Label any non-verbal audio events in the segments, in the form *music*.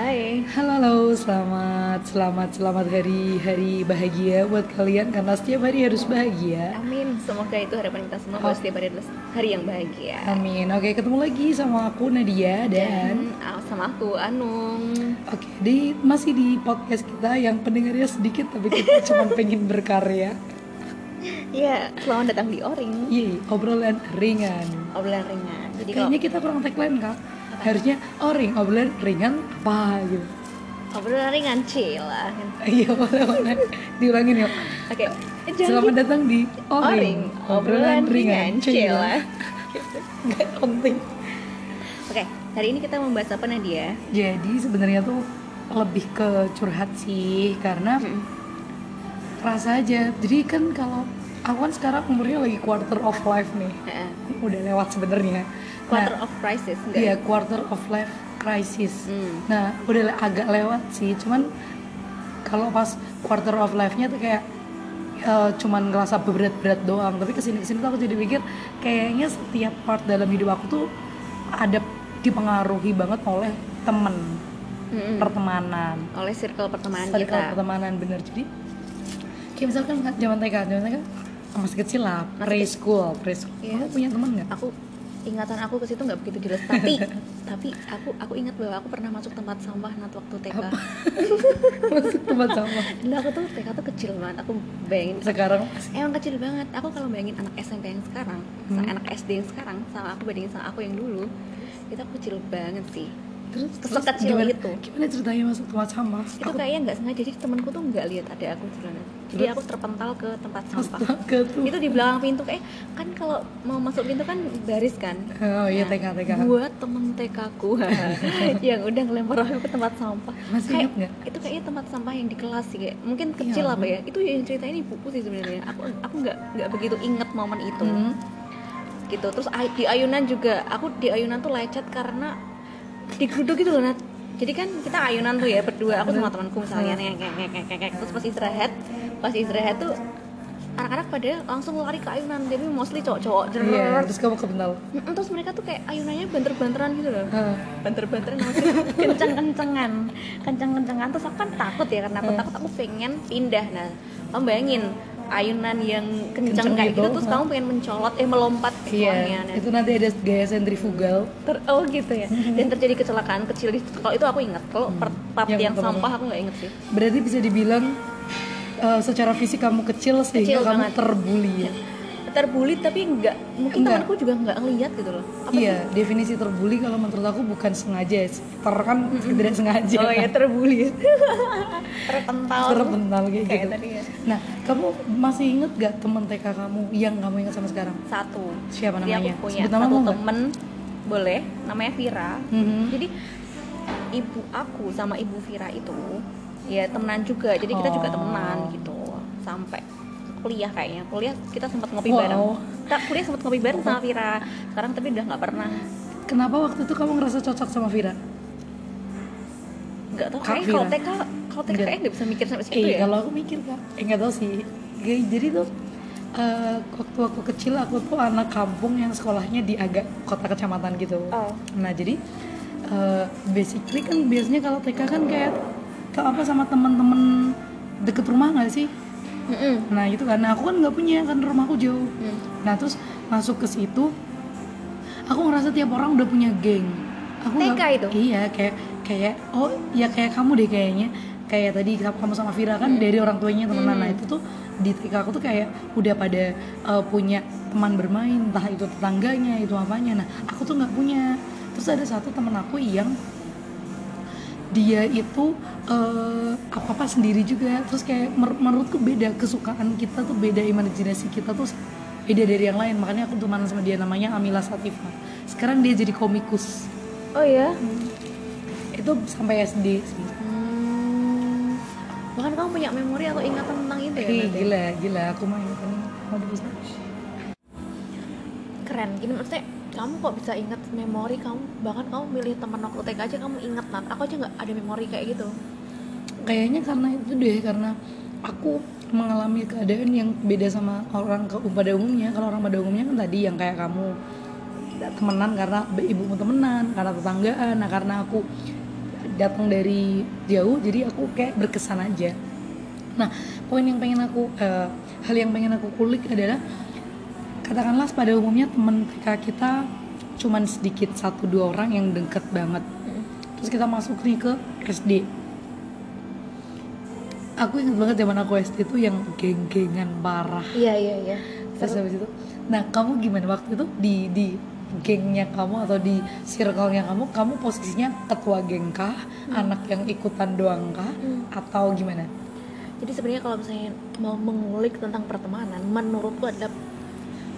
Hai. Halo, halo, selamat, selamat, selamat hari hari bahagia buat kalian karena setiap hari harus bahagia. Amin. Semoga itu harapan kita semua bahwa setiap hari adalah hari yang bahagia. Amin. Oke, ketemu lagi sama aku Nadia dan Dan ah, sama aku Anung. oke di masih di podcast kita yang pendengarnya sedikit tapi kita *laughs* cuma pengen berkarya. Ya, selamat datang di Oring. Yeay, obrolan ringan. Obrolan ringan. Jadi kalau Kayaknya kita kurang tagline kak. Harusnya oring obrolan ringan apa gitu. obrolan ringan chill lah. Iya boleh boleh. Diulangin yuk. Oke. Jangan Selamat gitu. datang di Oring. Oring, Obrolan ringan chill lah. *laughs* Gak penting. Oke, hari ini kita membahas apa Nadia? Jadi sebenarnya tuh lebih ke curhat sih karena Mm. rasa aja. Jadi kan kalau aku kan sekarang umurnya lagi quarter of life nih. Udah lewat sebenarnya. Quarter Nah, of crisis enggak? Iya, quarter of life crisis. Hmm. Nah, udah agak lewat sih. Cuman kalau pas quarter of life-nya tuh kayak eh, cuman ngerasa berat-berat doang. Tapi ke sini ke sini tuh aku jadi mikir kayaknya setiap part dalam hidup aku tuh ada dipengaruhi banget oleh temen, Mm-mm. pertemanan, Oleh circle pertemanan circle kita. pertemanan bener. Jadi kayak misalkan kan zaman TK, zaman TK masih kecil lah, preschool, preschool. Iya. Kamu punya temen nggak? Aku ingatan aku ke situ nggak begitu jelas tapi *laughs* tapi aku aku ingat bahwa aku pernah masuk tempat sampah nanti waktu TK *laughs* Masuk tempat sama. Dulu aku tuh TK tuh kecil banget aku bayangin Sekarang emang kecil banget aku kalau bayangin anak SMP yang sekarang sama Hmm. anak SD yang sekarang sama aku bandingin sama aku yang dulu itu aku kecil banget sih terus Sekecil gimana, itu. Gimana ceritanya masuk tempat sampah? itu kayaknya nggak sengaja jadi temanku tuh nggak lihat ada aku di sana jadi Terus? aku terpental ke tempat sampah Astaga tuh. itu di belakang pintu kayak kan kalau mau masuk pintu kan baris kan Oh iya Nah, TK TK. buat temen TK ku *laughs* yang udah ngelempar aku ke tempat sampah Masih Kayak- ingat itu kayaknya tempat sampah yang di kelas sih kayak mungkin Iya, kecil apa ampun. ya itu yang ceritain ibuku sih sebenarnya aku aku nggak nggak begitu inget momen itu Hmm. gitu terus di ayunan juga aku di ayunan tuh lecet karena digeruduk gitu loh Nat. Jadi kan kita ayunan tuh ya berdua aku sama temanku misalnya ngek, ngek, ngek, ngek, ngek. terus pas istirahat pas istirahat tuh anak-anak pada langsung lari ke ayunan. Tapi mostly cowok-cowok Iya, Jrrrr. terus kamu kebental. Mm, terus mereka tuh kayak ayunannya banter-banteran gitu loh. Banter-banteran maksudnya *laughs* kenceng-kencengan. Kenceng-kencengan. Terus aku kan takut ya karena aku takut aku pengen pindah. Nah kamu bayangin ayunan yang kenceng, Kenceng kayak gitu gitu, terus kamu pengen mencolot eh melompat ke Iya, itu nanti ada gaya sentrifugal. Ter- oh gitu ya dan terjadi kecelakaan kecil di situ. kalau itu aku ingat kalau per- part Hmm. Yang yang, sampah aku nggak inget sih Berarti bisa dibilang eh, secara fisik kamu kecil sehingga Kecil kamu banget. terbuli ya. Terbuli tapi nggak mungkin Enggak. temanku juga nggak ngeliat gitu loh apa Iya, definisi terbuli kalau menurut aku bukan sengaja, ter kan tidak sengaja. oh ya terbuli *laughs* terpental Terpental kayak, kayak gitu. tadi ya Nah, kamu masih inget gak teman TK kamu yang kamu ingat sampai sekarang? satu Siapa Jadi namanya? aku punya Sebut nama satu temen boleh namanya Vira Mhm. jadi ibu aku sama ibu Vira itu ya temenan juga jadi kita juga Oh. temenan gitu sampai kuliah kayaknya kuliah kita sempat ngopi Wow. bareng kita kuliah sempat ngopi bareng sama Vira sekarang tapi udah nggak pernah Kenapa waktu itu kamu ngerasa cocok sama Vira? nggak tahu kayaknya kalau. TK kalau TK kayaknya nggak bisa mikir sampai situ Eh, ya kalau aku mikir kak, eh nggak tahu sih. Kayak, jadi tuh eh, waktu aku kecil aku tuh anak kampung yang sekolahnya di agak kota kecamatan gitu. Oh. Nah jadi eh, basically kan biasanya kalau TK kan kayak ke apa sama temen-temen deket rumah nggak sih? Mm-mm. Nah gitu kan. Nah aku kan nggak punya kan rumahku jauh. Hmm. Nah terus masuk ke situ, aku ngerasa tiap orang udah punya geng. Aku TK nggak- itu? Iya kayak kayak oh ya kayak kamu deh kayaknya. Kayak tadi kamu sama Vira kan dari orang tuanya temenan. Nah itu tuh di TK aku tuh kayak udah pada uh, punya teman bermain, entah itu tetangganya, itu apanya. Nah aku tuh nggak punya. Terus ada satu temen aku yang dia itu eh, apa apa sendiri juga. Terus kayak mer- menurutku beda kesukaan kita tuh beda imajinasi kita tuh beda dari yang lain. Makanya aku teman sama dia namanya Amila Satifah. Sekarang dia jadi komikus. Oh ya itu sampai SD sih. Hmm. bahkan kamu punya memori atau ingatan tentang itu ya ya? gila gila. Aku main kan? Mau keren. Gini maksudnya kamu kok bisa ingat memori kamu? Bahkan kamu milih teman waktu TK aja kamu ingat nat. Aku aja nggak ada memori kayak gitu. Kayaknya karena itu deh karena aku mengalami keadaan yang beda sama orang ke pada umumnya. Kalau orang pada umumnya kan tadi yang kayak kamu. Temenan karena ibumu temenan karena tetanggaan. Nah karena aku datang dari jauh jadi aku kayak berkesan aja. Nah poin yang pengen aku eh, hal yang pengen aku kulik adalah katakanlah pada umumnya teman TK kita cuman sedikit satu dua orang yang deket banget. Terus kita masuk nih ke SD aku ingat banget zaman aku SD tuh yang geng-gengan parah. Iya iya iya. Terus habis itu nah kamu gimana? Waktu itu di di gengnya kamu atau di circle-nya kamu kamu posisinya ketua geng kah? Anak yang ikutan doang kah? Atau gimana? Jadi sebenarnya kalau misalnya mau mengulik tentang pertemanan, menurutku adalah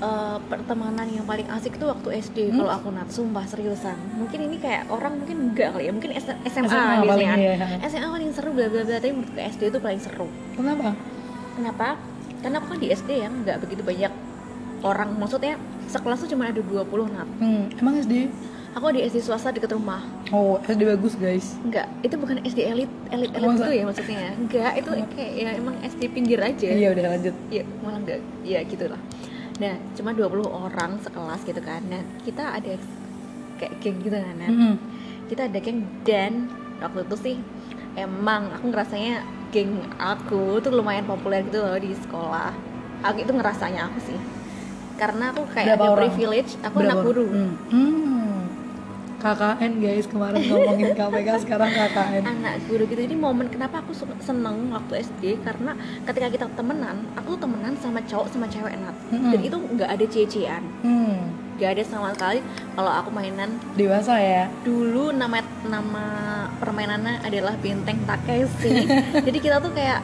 eh, pertemanan yang paling asik itu waktu SD. Hmm? Kalau aku nat, sumpah seriusan. Mungkin ini kayak orang mungkin enggak kali ya, mungkin S- SMA, SMA paling, biasanya. iya. SMA paling seru bla bla bla, tapi menurutku SD itu paling seru. kenapa Kenapa? Karena aku kan di SD ya nggak begitu banyak orang. Maksudnya sekelas tuh cuma ada 20 nat. hmm, emang SD Aku di SD swasta deket rumah. oh SD bagus guys Enggak, itu bukan SD elit elit elit Masa? gitu ya maksudnya. Enggak, itu kayak ya emang SD pinggir aja. iya udah lanjut Iya, malah enggak. Iya, gitu lah. Nah, cuma 20 orang sekelas gitu kan. Nah, kita ada kayak geng gitu kan. Nah, Mm-mm. Kita ada geng dan waktu itu sih emang aku ngerasanya geng aku tuh lumayan populer gitu loh di sekolah. Aku itu ngerasanya aku sih. Karena aku kayak Berapa ada orang? privilege, aku Berapa anak guru. Hmm. Hmm. KKN guys. Kemarin ngomongin KPK sekarang KKN anak guru gitu. Jadi momen kenapa aku seneng waktu SD karena ketika kita temenan aku tuh temenan sama cowok sama cewek nat Mm-mm. dan itu nggak ada cician hmm. nggak ada sama sekali kalau aku mainan. Dewasa ya? Dulu nama nama permainannya adalah benteng Takeshi. *laughs* Jadi kita tuh kayak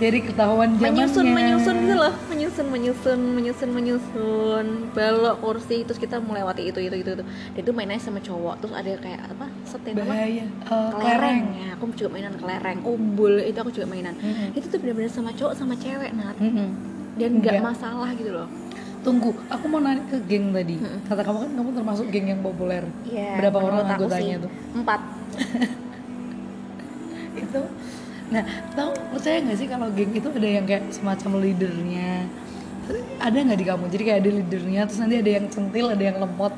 jadi ketahuan zamannya menyusun menyusun gitu loh menyusun menyusun menyusun menyusun balok kursi terus kita melewati itu itu itu itu dan itu mainnya sama cowok terus ada kayak apa setin apa bahaya Eh, kelereng ya aku juga mainan kelereng umbul itu aku juga mainan Mm-mm. itu tuh benar-benar sama cowok sama cewek nat Mm-mm. dan nggak masalah gitu loh Tunggu, aku mau nanya ke geng tadi. Mm-mm. Kata kamu kan kamu termasuk geng yang populer. Iya, Berapa orang anggotanya tuh? empat *laughs* Itu. Nah, tahu percaya nggak sih kalau geng itu ada yang kayak semacam leadernya? Ada nggak di kamu? Jadi kayak ada leadernya, terus nanti ada yang centil, ada yang lemot.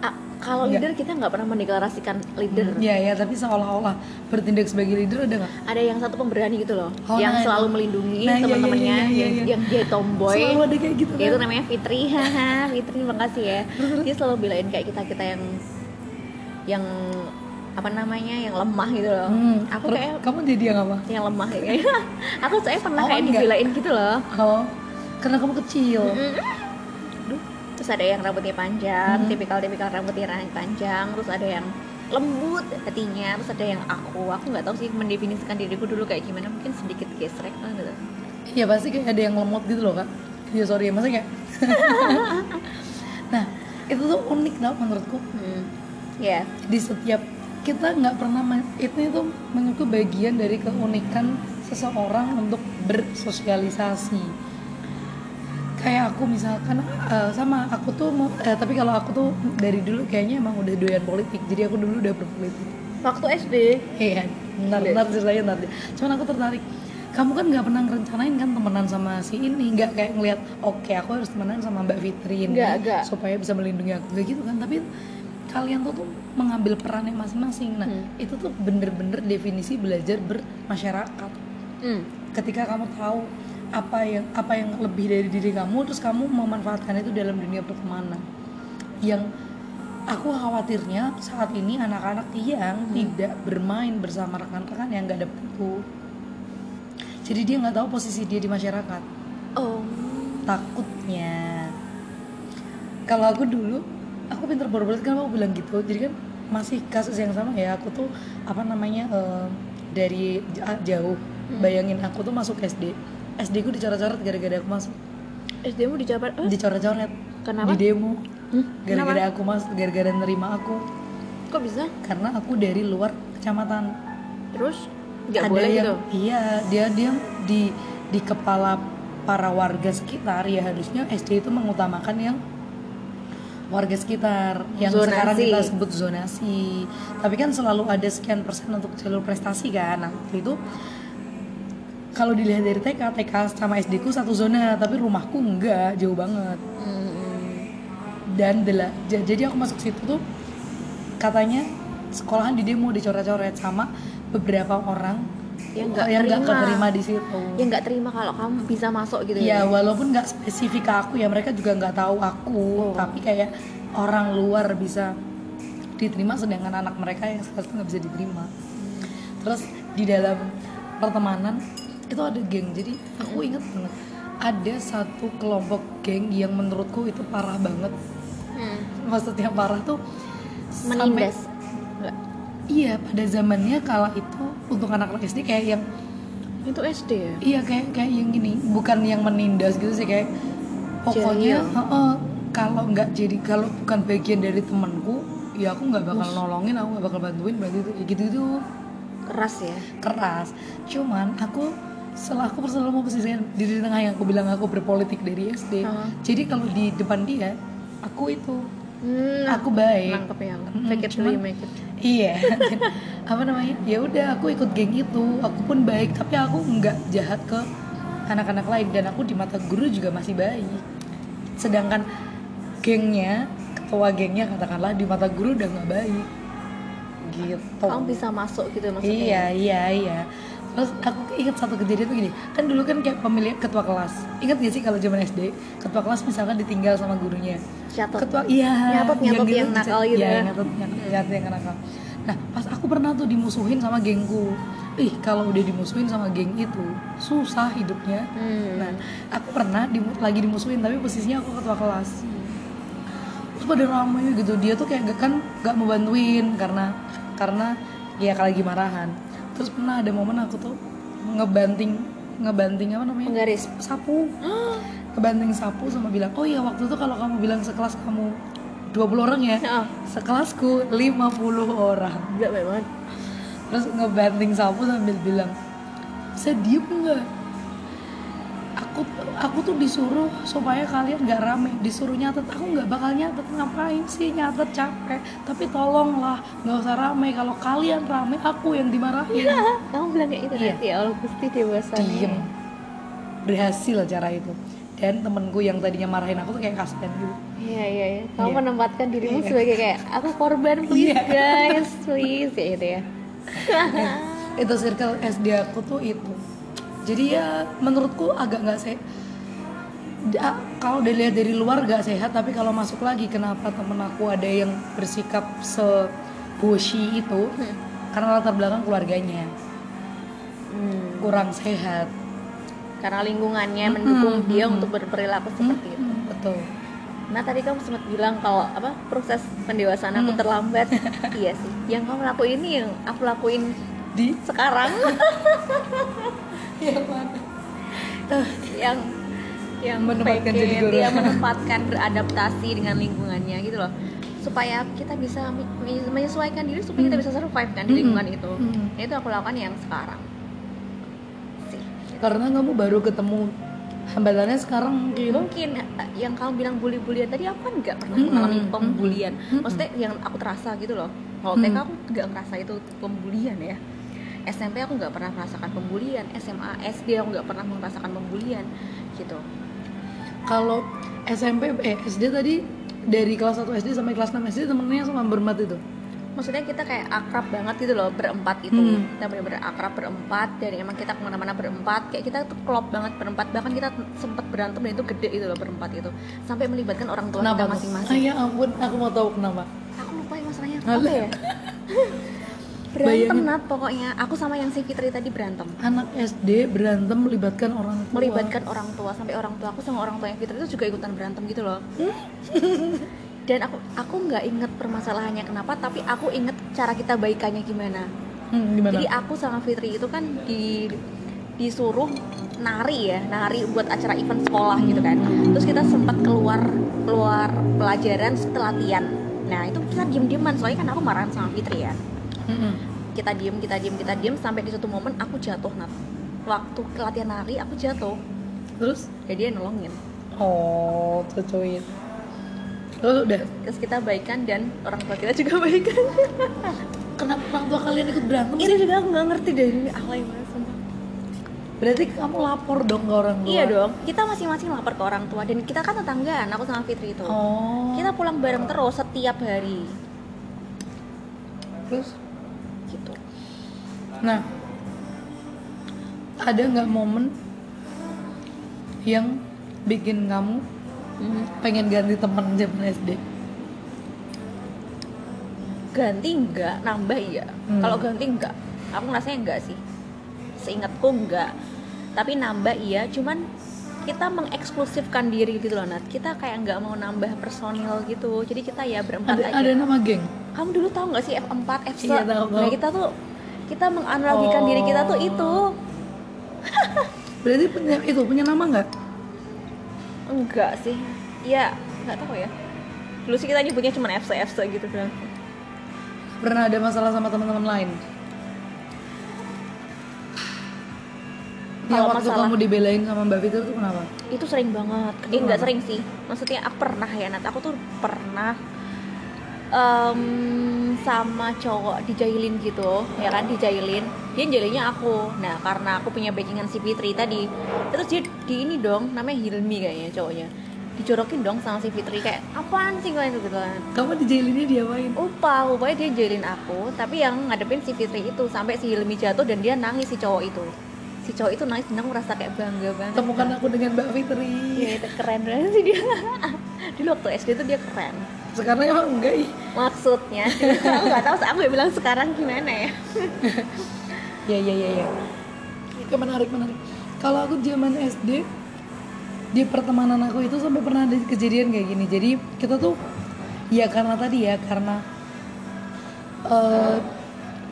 Ah, kalau leader kita nggak pernah mendeklarasikan leader Iya ya, tapi seolah-olah bertindak sebagai leader ada nggak? ada yang satu pemberani gitu loh Oh, yang nah, selalu melindungi Nah, iya, iya, teman-temannya iya, iya, yang, iya. yang dia tomboy Selalu ada kayak gitu Ya, itu kan? namanya Fitri *laughs* haha Fitri terima kasih ya dia selalu belain kayak kita kita yang yang apa namanya yang lemah gitu loh Hmm, aku kayak kamu jadi yang apa? yang lemah ya *laughs* aku saya pernah Oh, kayak enggak. dibelain gitu loh Oh, karena kamu kecil. Aduh. terus ada yang rambutnya panjang Hmm. tipikal-tipikal rambutnya rambut panjang terus ada yang lembut hatinya terus ada yang aku aku nggak tahu sih mendefinisikan diriku dulu kayak gimana mungkin sedikit gesrek lah gitu Iya pasti kayak ada yang lemot gitu loh kak Iya sorry ya masa kayak *laughs* Nah itu tuh unik tau menurutku hmm. ya Di setiap kita nggak pernah itu itu menurutku bagian dari keunikan seseorang untuk bersosialisasi kayak aku misalkan eh, sama aku tuh mau- eh, tapi kalau aku tuh dari dulu kayaknya emang udah doyan politik jadi aku dulu udah berpolitik waktu SD Iya, ntar ceritanya ntar deh. Cuman aku tertarik. Kamu kan nggak pernah ngerencanain kan temenan sama si ini, nggak kayak ngelihat, oke aku harus temenan sama Mbak Fitri ini Nggak, nggak. supaya bisa melindungi aku, Nggak gitu kan? Tapi kalian tuh tuh mengambil perannya masing-masing. Nah, Hmm. itu tuh bener-bener definisi belajar bermasyarakat. hmm. Ketika kamu tahu apa yang apa yang lebih dari diri kamu, terus kamu memanfaatkan itu dalam dunia pertemanan. Yang aku khawatirnya saat ini anak-anak yang tidak bermain bersama rekan-rekan yang nggak dapet itu jadi dia nggak tahu posisi dia di masyarakat oh takutnya kalau aku dulu aku pinter berpolitik kan aku bilang gitu. Jadi kan masih kasus yang sama ya. Aku tuh apa namanya eh, dari ja- jauh. Bayangin aku tuh masuk SD SD ku dicoret-coret gara-gara aku masuk. SD mu dijabat eh, dicoret-coret. Kenapa? di demo. Hmm? gara-gara aku masuk gara-gara nerima aku. Kok bisa? Karena aku dari luar kecamatan. Terus? Nggak ada boleh yang gitu? iya dia dia di di kepala para warga sekitar. Ya harusnya SD itu mengutamakan yang warga sekitar yang Zonasi. sekarang kita sebut zonasi tapi kan selalu ada sekian persen untuk jalur prestasi kan nah itu kalau dilihat dari TK TK sama SD ku satu zona tapi rumahku enggak jauh banget Hmm. dan dela- jadi aku masuk situ tuh katanya sekolahan di demo dicoret-coret sama beberapa orang Yang nggak yang nggak terima. keterima di situ ya nggak terima kalau kamu bisa masuk gitu ya walaupun nggak spesifik ke aku ya mereka juga nggak tahu aku Oh. tapi kayak orang luar bisa diterima sedangkan anak mereka yang seharusnya nggak bisa diterima terus di dalam pertemanan itu ada geng jadi aku inget banget ada satu kelompok geng yang menurutku itu parah banget Hmm. maksudnya parah tuh sampai- menindas Nggak. iya pada zamannya kala itu untuk anak-anak SD kayak yang itu SD ya Iya kayak kayak yang gini, bukan yang menindas gitu sih kayak pokoknya kalau nggak jadi kalau bukan bagian dari temanku, ya aku nggak bakal nolongin, aku nggak bakal bantuin berarti itu ya gitu gitu keras ya keras. Cuman aku setelah aku selalu mau posisikan diri di tengah yang aku bilang aku berpolitik dari SD. Heeh. Jadi kalau di depan dia, aku itu hmm, aku baik. nangkep ya you cuman- make it Iya, *laughs* apa namanya? Ya udah, aku ikut geng itu. Aku pun baik, tapi aku nggak jahat ke anak-anak lain dan aku di mata guru juga masih baik. Sedangkan gengnya, ketua gengnya katakanlah di mata guru udah nggak baik. Gitu. kamu bisa masuk gitu maksudnya Iya, iya, iya. Terus aku ingat satu kejadian tuh gini, kan dulu kan kayak pemilihan ketua kelas. Ingat gak sih kalau zaman SD, ketua kelas misalkan ditinggal sama gurunya. Catat. Ketua iya, Nyatet- nyatet yang gitu, nakal gitu iya, ya. nyatet, nyatet, nyatet yang nakal. Nah, pas aku pernah tuh dimusuhin sama gengku. Ih, kalau udah dimusuhin sama geng itu, susah hidupnya. Hmm. Nah, aku pernah dimu- lagi dimusuhin tapi posisinya aku ketua kelas. Terus pada ramai gitu, dia tuh kayak kan gak mau bantuin karena karena ya kalau lagi marahan. Terus pernah ada momen aku tuh ngebanting ngebanting apa namanya? penggaris. Sapu. Kebanting sapu sama bilang oh iya waktu itu kalau kamu bilang sekelas kamu 20 orang ya Heeh. sekelasku 50 orang. Gila banget. Terus ngebanting sapu sambil bilang saya diem nggak aku aku tuh disuruh supaya kalian nggak rame. Disuruh nyatet. Aku nggak bakal nyatet. Ngapain sih nyatet? Capek. Tapi tolonglah nggak usah rame. Kalau kalian rame aku yang dimarahin. Kamu bilang kayak gitu Iya. ya Allah gusti dewasanya diem. Berhasil cara itu. Dan temenku yang tadinya marahin aku tuh kayak kasihan gitu. Iya iya iya. Kamu Iya. menempatkan dirimu Iya. sebagai kayak aku korban *laughs* please Iya. guys please. Ya gitu ya. *laughs* itu circle SD aku tuh itu jadi ya menurutku agak nggak sehat kalau udah lihat dari luar gak sehat tapi kalau masuk lagi kenapa temen aku ada yang bersikap se boshi itu Hmm. karena latar belakang keluarganya Hmm. kurang sehat Karena lingkungannya Mm-mm, mendukung dia mm-mm. untuk berperilaku seperti itu. Hmm, betul Nah tadi kamu sempat bilang kalau apa proses pendewasaan aku Hmm. terlambat. *laughs* iya sih. Yang kamu lakuin ini yang aku lakuin di sekarang *laughs* yang mana yang yang Menempatkan fake jadi guru. dia menempatkan beradaptasi dengan lingkungannya gitu loh. Supaya kita bisa me- me- menyesuaikan diri supaya kita Hmm. bisa survive kan di Hmm. lingkungan itu. Hmm. Nah, itu aku lakukan yang sekarang. Sih karena kamu baru ketemu hambatannya sekarang mungkin mungkin eh, yang kamu bilang bully-bulian tadi aku kan nggak pernah Mm-mm, mengalami mm-mm, pembulian. Maksudnya yang aku terasa gitu loh. Kalau. TK aku nggak ngerasa itu pembulian ya SMP aku nggak pernah merasakan pembulian SMA SD aku nggak pernah merasakan pembulian gitu. Kalau SMP eh SD tadi dari kelas 1 SD sampai kelas 6 SD temennya sama berempat itu? Maksudnya kita kayak akrab banget gitu loh berempat itu Hmm. kita bener-bener akrab berempat dan emang kita ke mana-mana berempat. Kayak kita tuh klop banget berempat bahkan kita sempat berantem dan itu gede itu loh berempat itu. Sampai melibatkan orang tua kita kenapa? Ah, masing-masing ya ampun aku mau tahu kenapa. Aku lupa ya masalahnya Alah. apa ya *laughs* berantem Bayangin. Nat pokoknya aku sama yang si Fitri tadi berantem anak SD berantem melibatkan orang tua melibatkan orang tua sampai orang tua aku sama orang tua yang Fitri itu juga ikutan berantem gitu loh *laughs* dan aku aku nggak inget permasalahannya kenapa tapi aku inget cara kita baikannya gimana hmm, gimana Jadi aku sama Fitri itu kan di disuruh nari ya, nari buat acara event sekolah gitu kan. Terus kita sempat keluar keluar pelajaran setelah latihan. Nah itu kita diem dieman soalnya kan aku marahan sama Fitri ya. Mm-mm. Kita diem, kita diem, kita diem sampai di suatu momen aku jatuh nat. Waktu latihan nari aku jatuh, terus jadi dia nolongin. oh cucuin terus udah Terus kita baikan dan orang tua kita juga *laughs* baikan. kenapa orang tua kalian ikut berantem sih juga aku nggak ngerti dari alay banget sumpah. berarti kamu lapor dong ke orang tua Iya dong, kita masing-masing lapor ke orang tua dan kita kan tetanggaan, aku sama Fitri itu. oh Kita pulang bareng terus setiap hari. terus nah ada nggak momen yang bikin kamu pengen ganti teman zaman SD ganti enggak nambah iya. Hmm. kalau ganti enggak aku ngerasanya enggak sih. Seingatku enggak tapi nambah iya cuman kita mengeksklusifkan diri gitu loh Nat. Kita kayak nggak mau nambah personil gitu. Jadi kita ya berempat ada aja. ada nama geng? Kamu dulu tahu nggak sih F4 F1 Iya, tahu, tahu. nah kita tuh kita menganalogikan diri kita tuh Oh. itu. Berarti punya itu punya nama nggak? Enggak sih. Ya nggak tahu ya. Dulu sih kita nyebutnya cuma FC FC gitu kan. Pernah ada masalah sama teman-teman lain? Kalau waktu masalah- kamu dibelain sama Mbak Fitri itu kenapa? itu sering banget. Itu eh nggak kenapa? sering sih. Maksudnya aku pernah ya. Nat aku tuh pernah em, sama cowok dijailin gitu ya kan dijailin dia jailinnya aku. Nah karena aku punya backingan si Fitri tadi terus dia di ini dong namanya Hilmi kayaknya cowoknya. Dijorokin dong sama si Fitri kayak apaan sih kalian? Gitu kan. Kamu dijailinnya diapain? upah upahnya dia jailin aku tapi yang ngadepin si Fitri itu sampai si Hilmi jatuh dan dia nangis si cowok itu. Si cowok itu nangis dan merasa kayak bangga banget. Temukan aku dengan Mbak Fitri. Iya itu keren banget sih dia. *laughs* Dulu waktu SD tuh dia keren Sekarang emang enggak ih. Maksudnya *laughs* Aku gak tahu aku bilang sekarang gimana ya *laughs* Ya ya ya ya. Oke menarik menarik. Kalau aku zaman SD di pertemanan aku itu sampai pernah ada kejadian kayak gini. Jadi kita tuh ya karena tadi ya karena eh,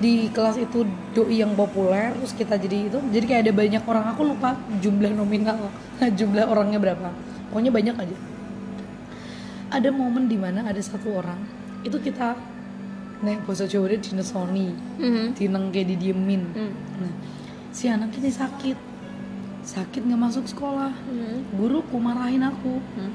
di kelas itu doi yang populer terus kita jadi itu jadi kayak ada banyak orang aku lupa jumlah nominal *laughs* jumlah orangnya berapa pokoknya banyak aja ada momen di mana ada satu orang itu kita nek bahasa Jawa dia dinesoni Mhm. tineng kayak didiemin Hmm. nah si anak ini sakit sakit nggak masuk sekolah Mhm. guruku marahin aku Hmm.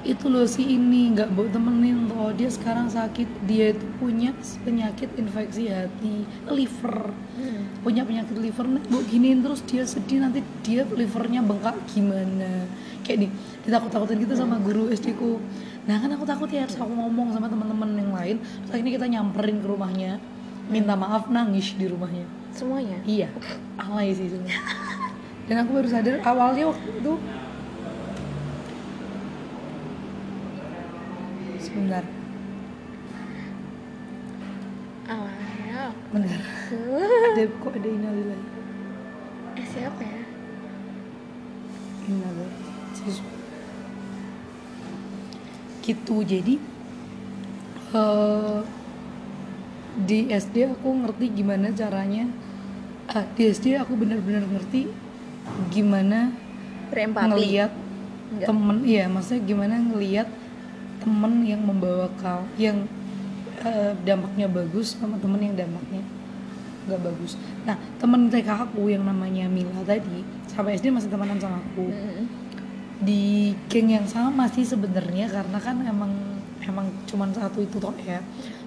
Itu loh si ini nggak mau temenin loh dia sekarang sakit. Dia itu punya penyakit infeksi hati liver. Hmm. punya penyakit liver. Nih bu giniin terus dia sedih. Nanti dia livernya bengkak gimana? Kayak nih ditakut-takutin gitu sama guru SD ku. Nah kan aku takut ya. Terus aku ngomong sama teman-teman yang lain. Terus akhirnya kita nyamperin ke rumahnya. Minta maaf nangis di rumahnya. Semuanya? Iya. Alay sih sebenarnya. Dan aku baru sadar awalnya waktu itu sebentar. Bentar. Uh, *laughs* ada kok ada inalillahi Eh siapa ya? inalillahi Sis- gitu jadi eh, di SD aku ngerti gimana caranya. Ah, di SD aku benar-benar ngerti gimana Berempati. ngelihat Enggak. temen iya maksudnya gimana ngelihat temen yang membawa kau yang eh, dampaknya bagus sama temen yang dampaknya nggak bagus. Nah temen TK aku yang namanya Mila tadi sampai SD masih temenan sama aku. Di geng yang sama sih sebenarnya karena kan emang emang cuman satu itu toh ya.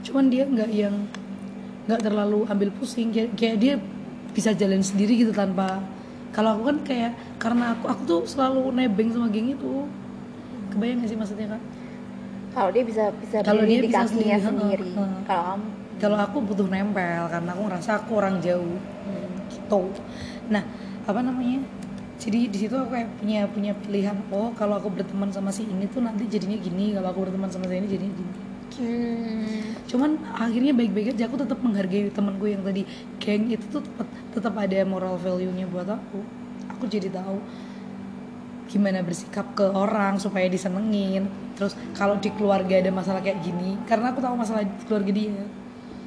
Cuman dia nggak yang nggak terlalu ambil pusing kayak, kayak dia bisa jalan sendiri gitu tanpa kalau aku kan kayak karena aku aku tuh selalu nebeng sama geng itu. Kebayang gak sih maksudnya kak Kalau dia bisa bisa Kalau dia di bisa kakinya sendiri, sendiri. heeh, heeh. Kalau kamu kalau aku butuh nempel karena aku ngerasa aku orang jauh hmm. gitu nah apa namanya jadi di situ aku kayak punya punya pilihan oh kalau aku berteman sama si ini tuh nanti jadinya gini kalau aku berteman sama si ini jadinya gini Hmm. cuman akhirnya baik-baik aja aku tetap menghargai temanku yang tadi geng itu tuh tetap ada moral value-nya buat aku aku jadi tahu gimana bersikap ke orang supaya disenengin terus kalau di keluarga ada masalah kayak gini karena aku tahu masalah di keluarga dia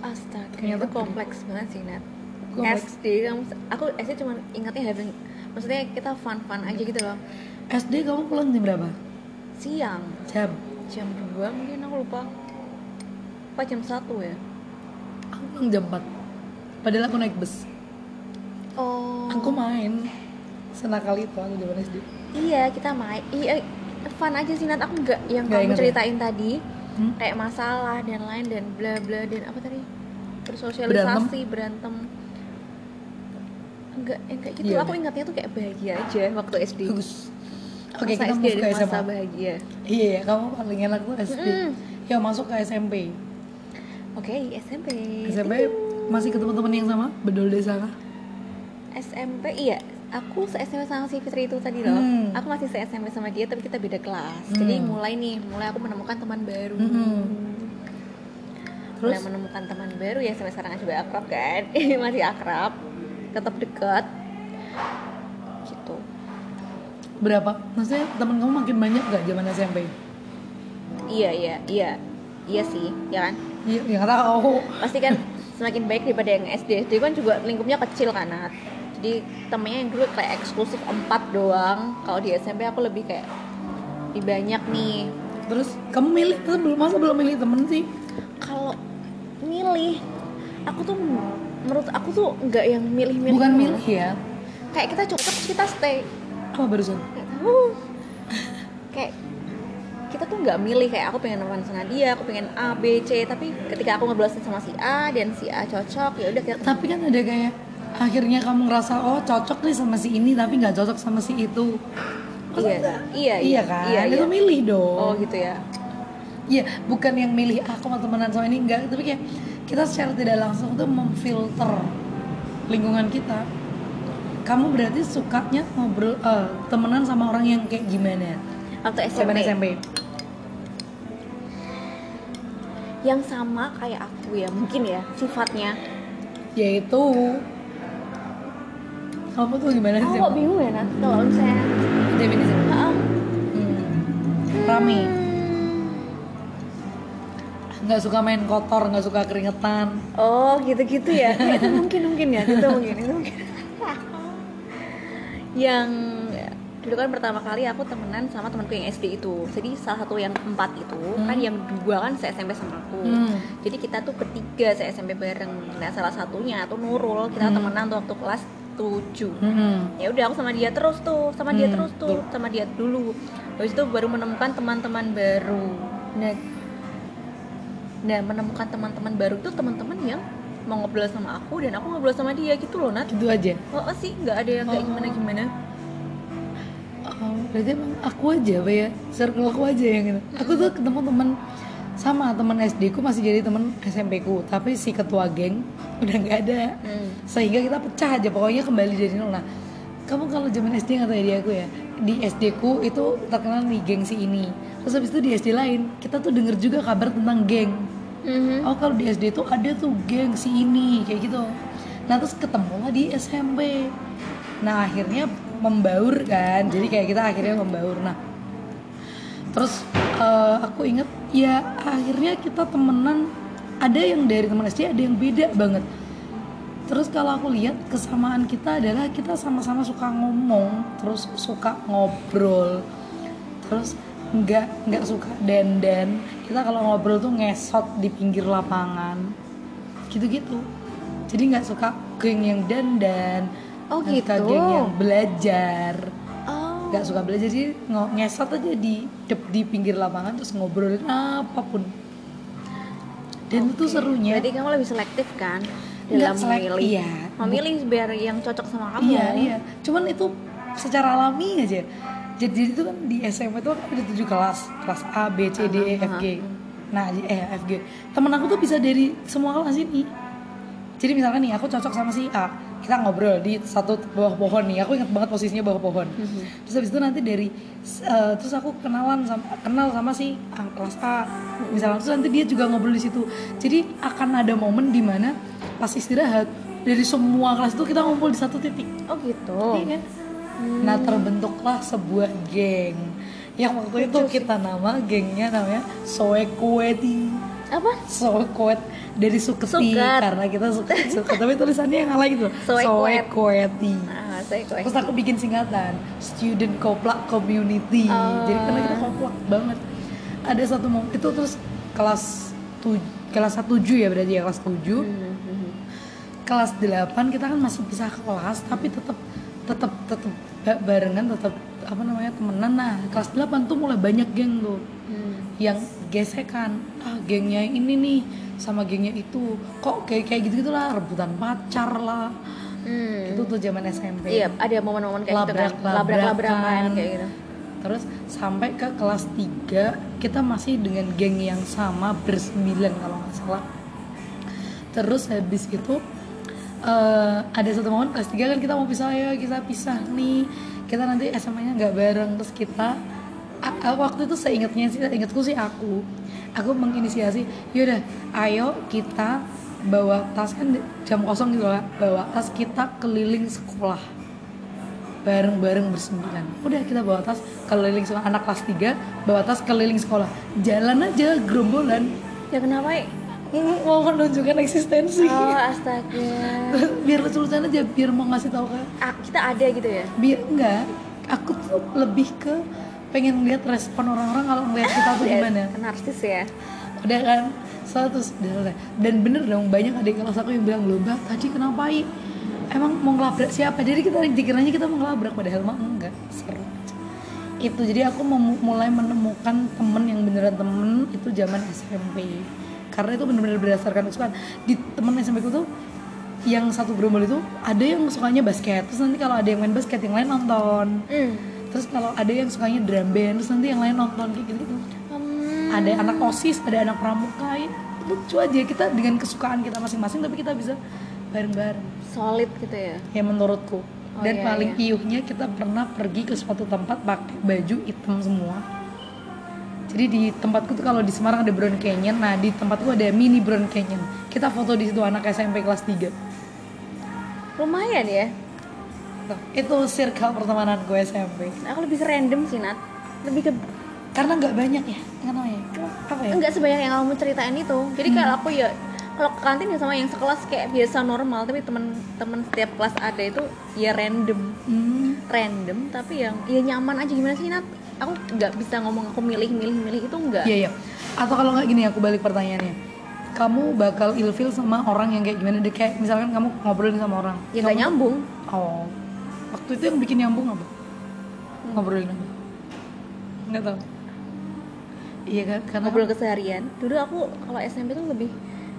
Astaga, Ternyata itu kompleks banget sih Nat. Kompleks. SD kamu, aku SD cuma ingatnya having, maksudnya kita fun-fun aja gitu loh. SD kamu pulang jam berapa Siang, jam jam 2 mungkin aku lupa. Apa jam 1 ya? aku pulang jam 4 padahal aku naik bus Oh. aku main senakal itu aku zaman SD Iya, kita main. Iya, fun aja sih Nat. Aku nggak yang Nggak kamu ya? ceritain tadi. Hmm? Kayak masalah dan lain dan bla bla dan apa tadi? Bersosialisasi, berantem. Enggak, yang kayak gitu. Iya, aku udah. ingatnya tuh kayak bahagia aja waktu SD. bagus oke Masa kita SD ke SMA bahagia. iya ya kamu paling enak tuh SD Mm-mm. yang masuk ke SMP Oke, di SMP. SMP masih ketemu temen yang sama bedol desa kah SMP iya. Aku se SMP sama si Fitri itu tadi loh. Hmm. Aku masih se SMP sama dia tapi kita beda kelas. Hmm. Jadi mulai nih, mulai aku menemukan teman baru. Hmm. Mulai Terus? menemukan teman baru ya sampai sekarang juga akrab kan. *laughs* masih akrab. Tetap dekat. Gitu. berapa maksudnya temen kamu makin banyak gak zaman SMP Iya, iya, iya. Iya sih, ya kan? iya ya nggak tahu pasti kan semakin baik daripada yang SD SD kan juga lingkupnya kecil kan Nat. Jadi temennya yang dulu kayak eksklusif empat doang. Kalau di SMP aku lebih kayak lebih banyak nih. Terus kamu milih masa belum masa belum milih temen sih? Kalau milih aku tuh menurut aku tuh nggak yang milih-milih bukan milih ya? Kayak kita cocok terus kita stay. Apa barusan? Nggak tahu kayak kita tuh nggak milih kayak aku pengen teman sama dia aku pengen A B C. Tapi ketika aku ngebelasin sama si A dan si A cocok ya udah kita tapi kan ada kayak akhirnya kamu ngerasa oh cocok nih sama si ini tapi nggak cocok sama si itu iya nggak? iya iya kan iya, itu iya. milih dong oh gitu ya Iya, bukan yang milih aku mau temenan sama ini enggak, tapi kayak kita secara tidak langsung tuh memfilter lingkungan kita. Kamu berarti sukanya ngobrol eh, temenan sama orang yang kayak gimana? waktu Zaman SMP, SMP. yang sama kayak aku ya mungkin ya sifatnya Yaitu kamu tuh gimana sih? aku kok bingung ya Nat kalau misalnya Definisi. Ah, Hmm. Rame. Nggak suka main kotor, nggak suka keringetan. oh gitu-gitu ya *laughs* itu mungkin mungkin ya itu mungkin itu mungkin *laughs* yang dulu kan pertama kali aku temenan sama temanku yang SD itu jadi salah satu yang empat itu kan yang dua kan se SMP sama aku Hmm. jadi kita tuh bertiga se SMP bareng nah salah satunya tuh Nurul kita temenan tuh waktu kelas 7 Hmm. ya udah aku sama dia terus tuh sama dia Hmm, terus tuh sama dia dulu. Habis itu baru menemukan teman-teman baru. Nah nah menemukan teman-teman baru itu teman-teman yang mau ngobrol sama aku dan aku ngobrol sama dia gitu loh Nat. Gitu aja. oh, oh sih nggak ada yang kayak Oh. gimana gimana Oh, berarti emang aku aja apa ya circle aku aja yang gitu. Aku tuh ketemu teman sama teman SD ku masih jadi teman SMP ku. Tapi si ketua geng *laughs* udah nggak ada. Hmm. sehingga kita pecah aja pokoknya kembali dari nol. Nah kamu kalau zaman SD nggak tahu ya di aku ya di SD ku itu terkenal nih geng si ini. Terus habis itu di SD lain kita tuh denger juga kabar tentang geng. Mhm. oh kalau di SD tuh ada tuh geng si ini kayak gitu. Nah terus ketemu lah di SMP nah akhirnya membaur kan. Jadi kayak kita akhirnya membaur. Nah terus eh, aku inget ya akhirnya kita temenan. Ada yang dari teman SD ada yang beda banget. Terus kalau aku lihat kesamaan kita adalah kita sama-sama suka ngomong terus suka ngobrol terus nggak nggak suka dandan. Kita kalau ngobrol tuh ngesot di pinggir lapangan. Gitu-gitu. Jadi nggak suka geng yang dandan Oh, nggak suka gitu. geng yang belajar nggak suka belajar jadi ngesot aja di dep- di pinggir lapangan terus ngobrolin apa pun dan itu serunya Berarti kamu lebih selektif kan dalam selek- memilih. iya. Memilih biar yang cocok sama kamu. Iya iya. Cuman itu secara alami aja. Jadi, jadi itu kan di SMP itu kan ada tujuh kelas, kelas A, B, C, D, E, F, G. Nah, eh F, G. Temen aku tuh bisa dari semua kelas ini. Jadi misalkan nih aku cocok sama si A, kita ngobrol di satu bawah pohon nih. Aku ingat banget posisinya bawah pohon. Terus habis itu nanti dari eh, terus aku kenalan sama kenal sama si kelas A. Misalnya terus nanti dia juga ngobrol di situ. Jadi akan ada momen di mana pas istirahat dari semua kelas itu kita ngumpul di satu titik. Oh gitu. Iya. Nah terbentuklah sebuah geng yang waktu itu kita nama gengnya namanya Soekweti Apa? Soekwet dari Suketi Suket. karena kita suka suka tapi tulisannya yang alay gitu Soekwet. Soekweti Ah, kok. terus aku bikin singkatan Student Koplak Community Oh. jadi karena kita koplak banget ada satu momen itu terus kelas tuj kelas 7 ya berarti ya kelas 7 Mhm. kelas 8 kita kan masih bisa kelas tapi tetap tetap tetap ba- barengan tetap apa namanya temenan nah kelas 8 tuh mulai banyak geng tuh Hmm. yang gesekan ah gengnya ini nih sama gengnya itu kok kayak kayak gitu gitulah rebutan pacar lah Hmm. itu tuh zaman SMP Iya, ada momen-momen kayak gitu kan. labrak-labrakan. Labrak-labrakan kayak gitu. terus sampai ke kelas 3 kita masih dengan geng yang sama bersembilan kalau nggak salah terus habis itu eh, ada satu momen kelas 3 kan kita mau pisah ya kita pisah nih kita nanti SMA nya nggak bareng terus kita waktu itu seingatnya sih ingatku sih aku. Aku menginisiasi yaudah ayo kita bawa tas kan jam kosong gitu lah bawa tas kita keliling sekolah bareng-bareng bersembilan udah kita bawa tas keliling sekolah anak kelas 3 bawa tas keliling sekolah. Jalan aja gerombolan. Ya kenapa mau menunjukkan eksistensi. Oh astaga. *laughs* Biar lucu-lucuan aja biar mau ngasih tahu kan ah, kita ada gitu ya? Biar enggak. Aku tuh lebih ke pengen lihat respon orang-orang kalau ngeliat kita tuh *laughs* gimana. Kan narsis ya. Udah kan? Satu dan bener dong banyak adik kelas aku yang bilang loh mbak tadi kenapa I? emang mau ngelabrak siapa? Jadi kita dikiranya kita mau ngelabrak padahal mah enggak. Seru. Itu jadi aku mulai menemukan temen yang beneran temen itu zaman SMP karena itu bener-bener berdasarkan kesukaan. Di temen SMP ku tuh yang satu gerombol itu ada yang sukanya basket. Terus nanti kalau ada yang main basket yang lain nonton. Hmm. Terus kalau ada yang sukanya drum band terus nanti yang lain nonton kayak gitu, -gitu Hmm. ada anak osis ada anak pramuka ya lucu aja kita dengan kesukaan kita masing-masing tapi kita bisa bareng-bareng. Solid gitu ya? Ya menurutku. Oh, dan iya, paling iya. iuhnya kita pernah pergi ke suatu tempat pakai baju hitam semua. Jadi di tempatku tuh kalau di Semarang ada Brown Canyon nah di tempatku ada mini Brown Canyon. Kita foto di situ anak SMP kelas 3 lumayan ya Tuh, itu circle pertemanan gue SMP aku lebih ke random sih Nat. Lebih ke karena nggak banyak ya? Nggak tahu ya? Apa ya? enggak sebanyak yang kamu ceritain itu. Jadi kalau aku ya kalau ke kantin ya sama yang sekelas kayak biasa normal. Tapi temen-temen setiap kelas ada itu ya random. Hmm, random tapi yang ya nyaman aja. Gimana sih Nat? Aku nggak bisa ngomong aku milih milih milih itu enggak Iya iya. Atau kalau nggak gini aku balik pertanyaannya. Kamu bakal ilfil sama orang yang kayak gimana? Deh kayak misalkan kamu ngobrolin sama orang. ya nggak nyambung. Oh. Waktu itu yang bikin nyambung apa? Ngobrolin apa? Nggak tahu. Iya kan karena ngobrol keseharian dulu aku kalau SMP tuh lebih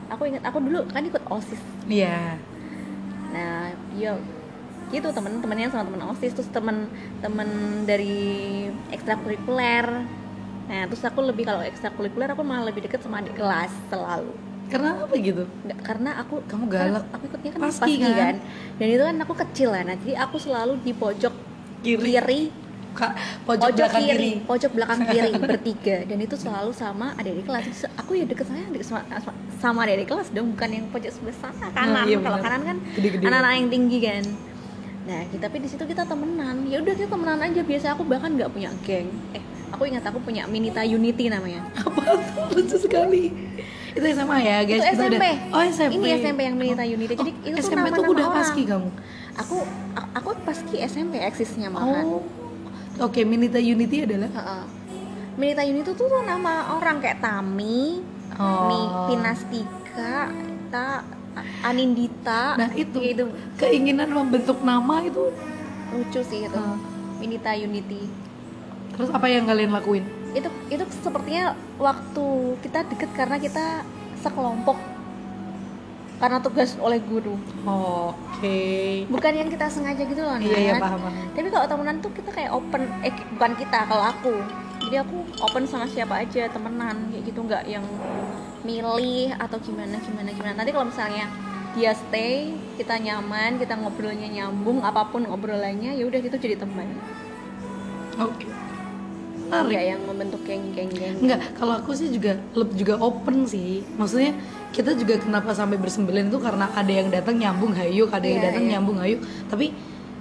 aku ingat aku dulu kan ikut osis Iya. nah ya gitu temen-temennya sama temen osis terus temen temen dari ekstrakurikuler nah terus aku lebih kalau ekstrakurikuler aku malah lebih deket sama adik kelas selalu Karena apa gitu? Nggak, karena aku Kamu galak. aku ikutnya kan Paski paski, kan? kan? dan itu kan aku kecil nah jadi aku selalu di pojok Kiri. kiri Kak, pojok, belakang kiri. pojok belakang kiri *laughs* bertiga dan itu selalu sama adik kelas Terus aku ya deket saya adik sama, sama adik kelas dong bukan yang pojok sebelah sana kanan iya kalau kanan kan anak-anak yang tinggi kan nah kita tapi di situ kita temenan ya udah kita temenan aja biasa aku bahkan nggak punya geng eh aku ingat aku punya Minita Unity namanya Apa tuh lucu sekali. Itu SMA ya guys. itu SMP udah- Oh SMP. ini SMP yang Minita Unity jadi Oh, itu SMP tuh udah orang. paski kamu. aku aku paski SMP eksisnya malahan Oh. Oke, Minita Unity adalah Heeh. Minita Unity tuh tuh nama orang kayak Tami, Oh. Mi, Pinastika, Ta, Anindita. Nah itu itu keinginan membentuk nama itu lucu sih itu. Ah. Minita Unity. terus apa yang kalian lakuin? Itu itu sepertinya waktu kita deket karena kita sekelompok karena tugas oleh guru. Oke. Bukan yang kita sengaja gitu loh. Iya iya paham paham. Tapi kalau temenan tuh kita kayak open, eh bukan kita, kalau aku. Jadi aku open sama siapa aja temenan kayak gitu nggak yang milih atau gimana gimana gimana. Nanti kalau misalnya dia stay, kita nyaman, kita ngobrolnya nyambung, apa pun obrolannya, ya udah itu jadi teman. Oke. Nggak Menarik. yang membentuk geng-geng-geng. Enggak, kalau aku sih juga lebih juga open sih. Maksudnya kita juga kenapa sampai bersembilan itu karena ada yang datang nyambung hayuk, ada yang Iya, datang iya. nyambung hayuk. Tapi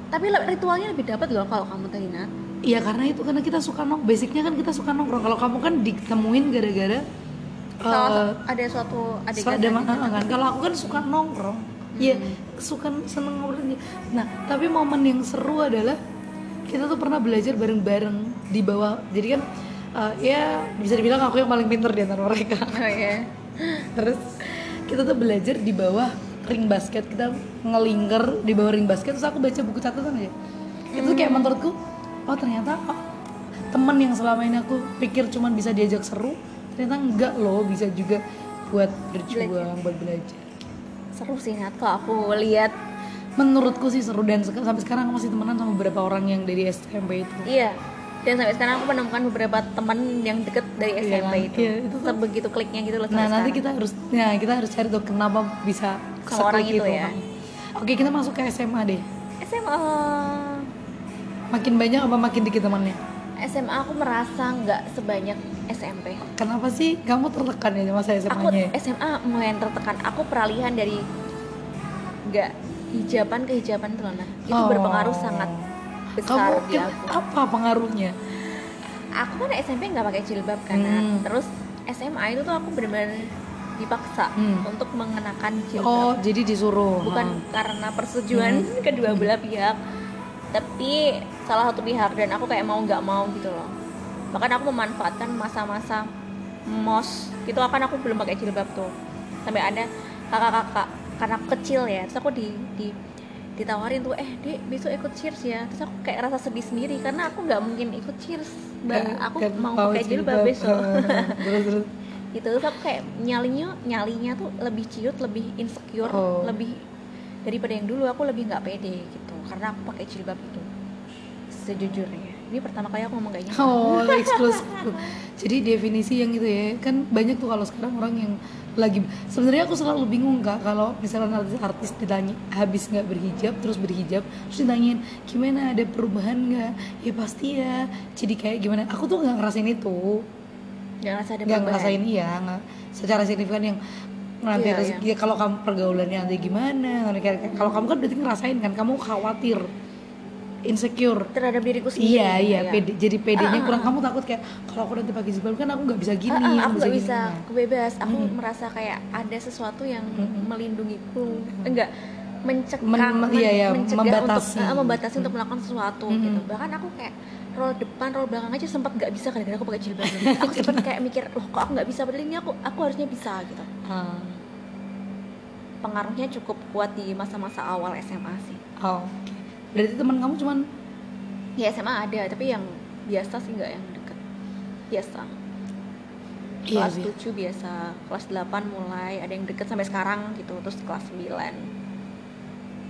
Tapi ritualnya lebih dapat loh kalau kamu tadi Nat. Iya karena itu karena kita suka nong basicnya kan kita suka nongkrong kalau kamu kan ditemuin gara-gara Salah- eh, ada suatu adegan ada mana kan kalau aku kan suka nongkrong Iya suka seneng ngobrol nah tapi momen yang seru adalah kita tuh pernah belajar bareng-bareng di bawah. Jadi kan eh, ya bisa dibilang aku yang paling pinter di antara mereka. *laughs* Oh iya. terus kita tuh belajar di bawah ring basket. Kita ngelingker di bawah ring basket. Terus aku baca buku catatan aja itu kayak menurutku oh ternyata oh, temen yang selama ini aku pikir cuman bisa diajak seru ternyata enggak loh bisa juga buat berjuang buat belajar. Seru sih Nat. Kalau aku lihat. Menurutku sih seru dan sampai sekarang aku masih temenan sama beberapa orang yang dari SMP itu Iya. dan sampai sekarang aku menemukan beberapa teman yang deket dari Iya SMP kan? itu, Iya, itu tuh- sebegitu kliknya gitu loh nah nanti sekarang. kita harus nah kita harus cari tuh kenapa bisa Sama orang seklik itu ya. oke kita masuk ke SMA deh SMA makin banyak apa makin dikit temannya SMA aku merasa nggak sebanyak SMP kenapa sih kamu tertekan ya masa aku SMA-nya ya? SMA mulai tertekan aku peralihan dari nggak hijaban ke hijaban itu Oh. berpengaruh sangat besar kamu di aku apa pengaruhnya aku kan SMP nggak pakai jilbab kan Nat. Hmm. terus SMA itu tuh aku benar-benar dipaksa Hmm. untuk mengenakan oh jilbab jadi disuruh bukan Ah. karena persetujuan *laughs* kedua belah pihak tapi salah satu pihak dan aku kayak mau nggak mau gitu loh bahkan aku memanfaatkan masa-masa mos itu akan aku belum pakai jilbab tuh sampai ada kakak-kakak karena aku kecil ya terus aku di, di ditawarin tuh eh dek besok ikut cheers ya. Terus aku kayak rasa sedih sendiri karena aku nggak mungkin ikut cheers. Kan- aku kan mau pakai jilbab. besok. *laughs* Terus terus. Gitu terus aku kayak nyalinya nyalinya tuh lebih ciut lebih insecure Oh. lebih daripada yang dulu aku lebih nggak pede gitu karena aku pakai jilbab itu sejujurnya. Ini pertama kali aku ngomong kayak Oh, *laughs* eksklusif. Jadi definisi yang itu ya, kan banyak tuh kalau sekarang orang yang lagi sebenarnya aku selalu bingung kak kalau misalnya artis-artis ditanya habis nggak berhijab terus berhijab terus ditanyain gimana ada perubahan nggak? Ya pasti ya. Jadi kayak gimana? Aku tuh nggak ngerasain itu. Jangan rasa ada nggak ngerasain iya nggak. Secara signifikan yang nanti Iya, iya. ya kalau kamu pergaulannya nanti gimana kalau kamu kan berarti ngerasain kan kamu khawatir insecure terhadap diriku sendiri Iya iya, ya. pede, jadi pedenya Ah, ah, kurang. ah. Kamu takut kayak kalau aku nanti pakai jilbab kan aku nggak bisa gini, Ah, ah, aku nggak gini. bisa Nah, aku bebas aku Mm-mm. merasa kayak ada sesuatu yang Mm-mm. melindungiku enggak mencegah Men- men- iya, iya, mencegah membatasi. untuk ah, membatasi untuk melakukan sesuatu Mm-mm. gitu bahkan aku kayak roll depan roll belakang aja sempat nggak bisa gara-gara aku pakai jilbab *laughs* aku sempat kayak mikir loh kok aku nggak bisa padahal ini aku aku harusnya bisa gitu ah, pengaruhnya cukup kuat di masa-masa awal SMA sih oh. Berarti teman kamu cuman ya SMA ada tapi yang biasa sih nggak yang deket biasa iya kelas sih. 7 biasa kelas 8 mulai ada yang deket sampai sekarang gitu terus kelas 9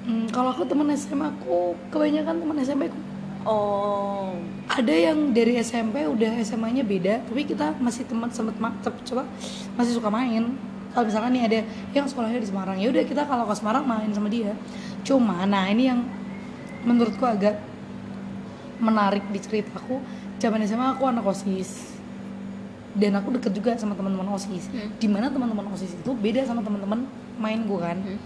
Hmm, kalau aku teman SMA aku kebanyakan teman SMP aku oh ada yang dari SMP udah SMA-nya beda, tapi kita masih teman tep- coba masih suka main. Kalau misalkan nih ada yang sekolahnya di Semarang, ya udah kita kalau ke Semarang main sama dia. Cuma, nah ini yang menurutku agak menarik di ceritaku. Zaman SMA aku anak osis dan aku deket juga sama teman-teman osis. Hmm. Di mana teman-teman osis itu beda sama teman-teman mainku kan. Hmm.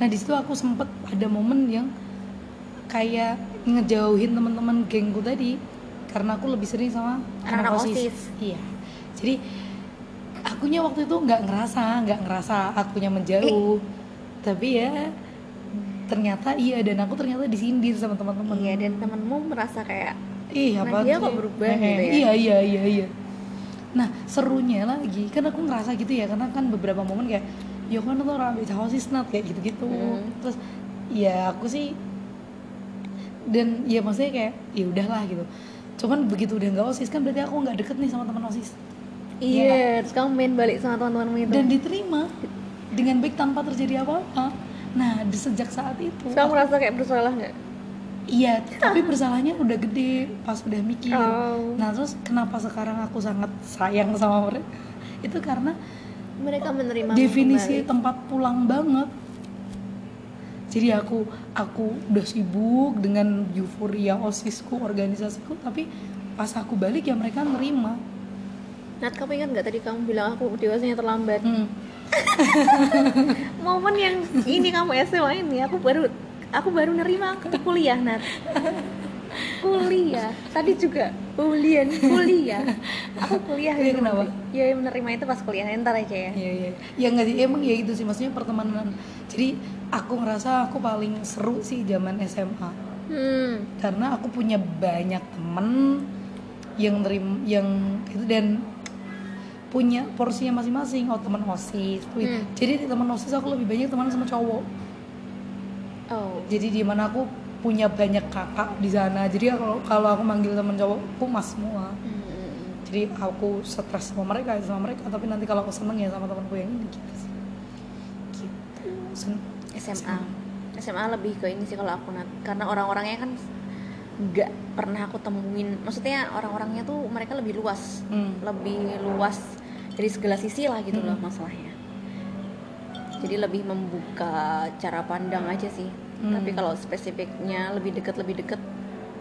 Nah di situ aku sempet ada momen yang kayak ngejauhin teman-teman gengku tadi karena aku lebih sering sama Anak-anak anak osis. OSIS. Iya. Jadi akunya waktu itu nggak ngerasa, nggak ngerasa akunya menjauh. Tapi ya ternyata iya dan aku ternyata disindir sama teman-teman. iya dan temenmu merasa kayak Ih, Nah, apa dia kok berubah Eh, gitu ya? Iya, iya, iya, iya. Nah, serunya lagi kan aku ngerasa gitu ya karena kan beberapa momen kayak ya kan tuh orang bisa osis nat kayak gitu-gitu. Hmm. Terus ya aku sih dan ya maksudnya kayak ya udahlah gitu. Cuman begitu udah nggak osis kan berarti aku nggak deket nih sama teman osis iya terus kamu main balik sama teman-temanmu itu dan diterima dengan baik tanpa terjadi apa-apa. Nah, di sejak saat itu kamu merasa kayak bersalah nggak Iya, *laughs* tapi bersalahnya udah gede pas udah mikir. Oh. Nah, terus kenapa sekarang aku sangat sayang sama mereka? Itu karena mereka menerima definisi tempat pulang banget. Jadi aku aku udah sibuk dengan euforia osisku, organisasiku, tapi pas aku balik ya mereka nerima. Nat kamu ingat nggak tadi kamu bilang aku dewasanya terlambat Hmm. *laughs* momen yang ini kamu SMA ini aku baru aku baru nerima aku kuliah Nat. Kuliah. Tadi juga kuliah kuliah. Aku kuliah gitu kenapa? ya menerima itu pas kuliah. Ntar aja ya. Iya iya. Ya nggak sih. Emang ya itu sih. Maksudnya pertemanan. Jadi aku ngerasa aku paling seru sih zaman SMA. hmm. Karena aku punya banyak temen yang nerim yang itu dan punya porsinya masing-masing oh teman osis Wih, Hmm. jadi di teman osis aku lebih banyak teman sama cowok. Oh. Jadi di mana aku punya banyak kakak di sana. Jadi kalau kalau aku manggil teman cowok aku mas semua. Hmm. jadi aku stres sama mereka sama mereka. Tapi nanti kalau aku seneng ya sama temanku yang ini gitu sih. Gitu. Sen- SMA SMA lebih ke ini sih kalau aku Nat karena orang-orangnya kan nggak pernah aku temuin. Maksudnya orang-orangnya tuh mereka lebih luas. Hmm. lebih luas dari segala sisi lah gitu loh Hmm. masalahnya. Jadi lebih membuka cara pandang aja sih. Hmm. tapi kalau spesifiknya lebih deket lebih deket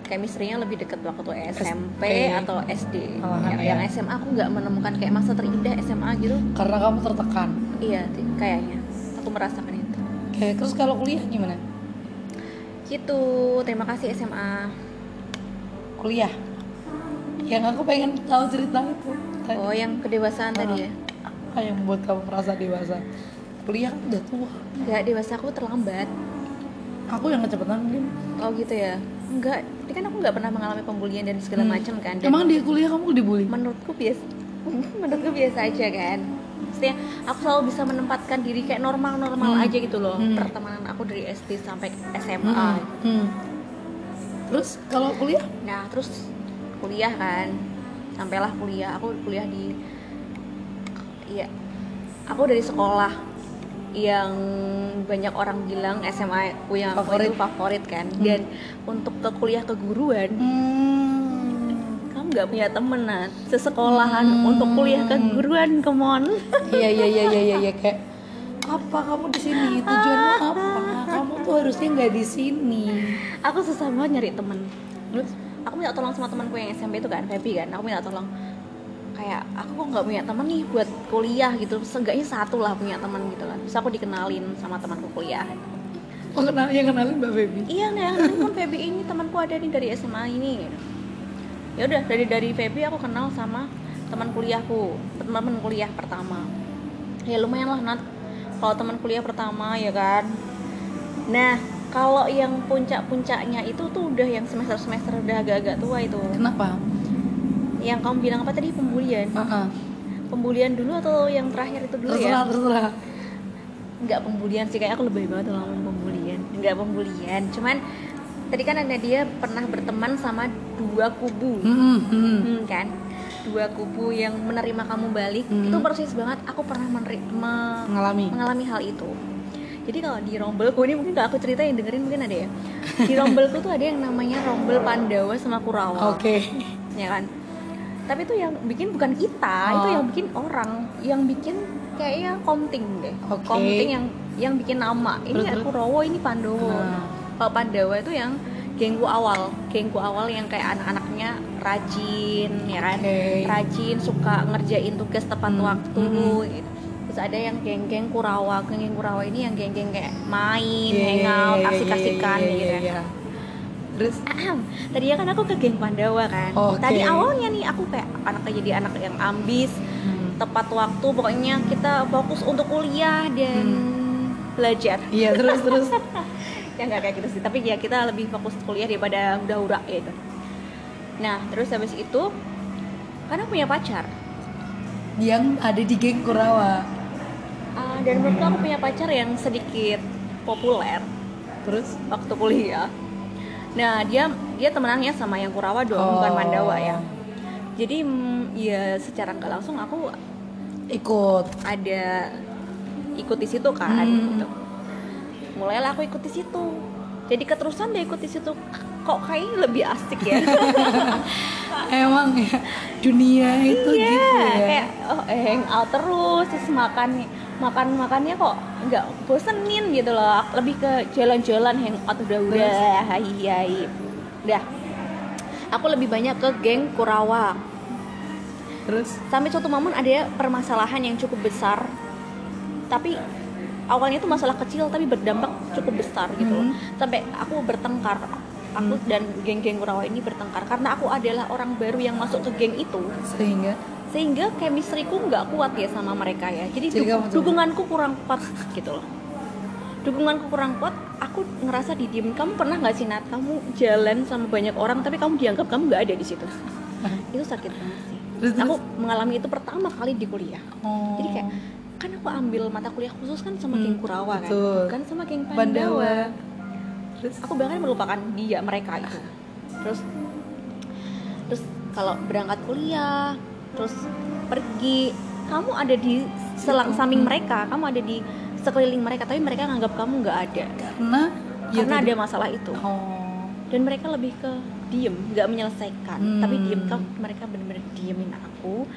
chemistry-nya lebih deket waktu SMP SMP. atau SD Malahan yang, ya. yang SMA aku nggak menemukan kayak masa terindah SMA gitu. Karena kamu tertekan. Iya kayaknya. Aku merasakan itu. Oke, terus kalau kuliah gimana? Gitu. Terima kasih SMA kuliah? Yang aku pengen tahu cerita itu tadi. oh yang kedewasaan tadi ya apa yang membuat kamu merasa dewasa kuliah kan udah tua nggak dewasa aku terlambat aku yang kecepatan mungkin oh gitu ya enggak ini kan aku nggak pernah mengalami pembulian dan segala Hmm. macam kan dan emang di kuliah kamu dibully menurutku biasa *laughs* menurutku biasa aja kan maksudnya aku selalu bisa menempatkan diri kayak normal-normal Hmm. aja gitu loh Hmm. pertemanan aku dari SD sampai SMA Hmm. Hmm. terus kalau kuliah nah terus kuliah kan sampailah kuliah aku kuliah di iya aku dari sekolah yang banyak orang bilang SMA aku yang Favorit. itu favorit kan Hmm. dan untuk ke kuliah keguruan hmm. kamu nggak punya temen Nat sesekolahan Hmm. untuk kuliah keguruan kemon iya iya iya iya iya iya kayak apa kamu di sini tujuanmu apa kamu tuh harusnya nggak di sini aku susah banget nyari temen terus aku minta tolong sama temanku yang SMP itu kan Feby kan. Aku minta tolong. Kayak aku kok nggak punya temen nih buat kuliah gitu. Seenggaknya satu lah punya teman gitu kan. Bisa aku dikenalin sama temanku kuliah. Oh kenal yang kenalin mbak Baby iya nih ini kan Feby ini. Temanku ada nih dari SMA ini. Ya udah dari dari Feby aku kenal sama teman kuliahku. Teman kuliah pertama. Ya lumayan lah Nat. Kalau teman kuliah pertama ya kan. Nah kalau yang puncak-puncaknya itu tuh udah yang semester-semester udah agak-agak tua itu. Kenapa? Yang kamu bilang apa tadi? Pembulian. Heeh. pembulian dulu atau yang terakhir itu dulu terserah ya? Terserah nggak pembulian sih kayak aku lebih banget kalau ngomong pembulian. Nggak pembulian cuman tadi kan ada dia pernah berteman sama dua kubu. Hmm, hmm. Hmm, kan? Dua kubu yang menerima kamu balik. Hmm. itu persis banget aku pernah mengalami. mengalami hal itu jadi kalau di rombelku ini mungkin kalau aku ceritain dengerin mungkin ada ya. Di rombelku tuh ada yang namanya rombel Pandawa sama Kurawa. Oke. Ya kan? Tapi itu yang bikin bukan kita Oh. itu yang bikin orang yang bikin kayaknya komting deh. Oke. komting yang yang bikin nama. Ini Terus, terus? Kurawa ini Pandowo Nah. kalau Pandawa itu yang gengku awal. Gengku awal yang kayak anak-anaknya rajin ya kan? Rajin suka ngerjain tugas tepat Hmm, waktu hmm. gitu terus ada yang geng-geng Kurawa geng-geng Kurawa ini yang geng-geng kayak main Iya, iya, hangout iya, iya, asik-asikan iya, gitu iya, ya iya. terus Ahem. Tadi kan aku ke geng Pandawa kan. Oke. Tadi awalnya nih aku kayak anaknya jadi anak yang ambis, hmm. tepat waktu, pokoknya kita fokus untuk kuliah dan belajar. iya terus terus *laughs* Ya nggak kayak gitu sih, tapi ya kita lebih fokus kuliah daripada hura-hura gitu. Nah, terus habis itu karena punya pacar. yang ada di geng Kurawa Ah, dan menurutku aku punya pacar yang sedikit populer terus waktu kuliah. Nah, dia dia temenannya sama yang Kurawa dong, Oh. bukan Mandawa ya. Jadi mm, ya secara nggak langsung aku ikut ada ikut di situ kan Hmm. gitu. Mulailah aku ikut di situ. Jadi keterusan dia ikut di situ kok kayaknya lebih asik ya. *laughs* emang ya dunia itu Iya, gitu ya kayak oh, hang out terus terus makan makan makannya kok nggak bosenin gitu loh. Lebih ke jalan-jalan hang out udah udah hai hai. Udah. Aku lebih banyak ke geng Kurawa. terus sampai suatu momen ada permasalahan yang cukup besar tapi awalnya itu masalah kecil tapi berdampak cukup besar gitu loh. Hmm. sampai aku bertengkar aku dan geng-geng Kurawa ini bertengkar karena aku adalah orang baru yang masuk ke geng itu sehingga sehingga chemistry-ku nggak kuat ya sama mereka ya. Jadi, Jadi du- dukunganku kurang kuat gitu loh. Dukunganku kurang kuat aku ngerasa didiem kamu pernah nggak sih Nat? Kamu jalan sama banyak orang tapi kamu dianggap kamu nggak ada di situ. *laughs* Itu sakit banget sih. Terus, aku mengalami itu pertama kali di kuliah. Oh. jadi kayak kan aku ambil mata kuliah khusus kan sama Hmm, geng Kurawa kan? betul. bukan sama geng Pandawa. Pandawa. Terus? Aku bahkan melupakan dia mereka itu. Terus terus kalau berangkat kuliah terus pergi. Kamu ada di selang samping mereka kamu ada di sekeliling mereka tapi mereka nganggap kamu nggak ada. Karena ya karena ada masalah itu. Oh. Dan mereka lebih ke diem nggak menyelesaikan. Hmm. tapi diem kan mereka bener-bener diemin aku.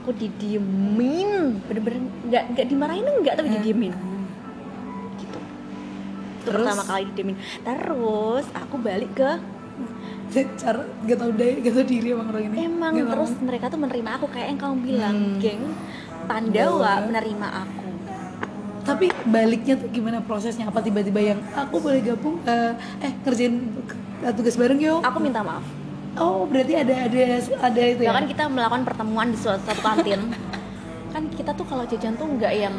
Aku didiemin bener-bener nggak nggak dimarahin enggak tapi Eh. didiemin. Gitu. Itu Terus? pertama kali didiemin. Terus aku balik ke cara gak tau daya gak tau diri emang orang ini. Emang Gak terus mereka tuh menerima aku kayak yang kamu bilang Hmm. geng. Pandawa menerima aku. Tapi baliknya tuh gimana prosesnya? Apa tiba-tiba yang aku boleh gabung eh, eh kerjain tugas bareng yuk? Aku minta maaf. Oh berarti ada ada ada itu ya ya? kan kita melakukan pertemuan di suatu satu kantin. *laughs* Kan kita tuh kalau jajan tuh nggak yang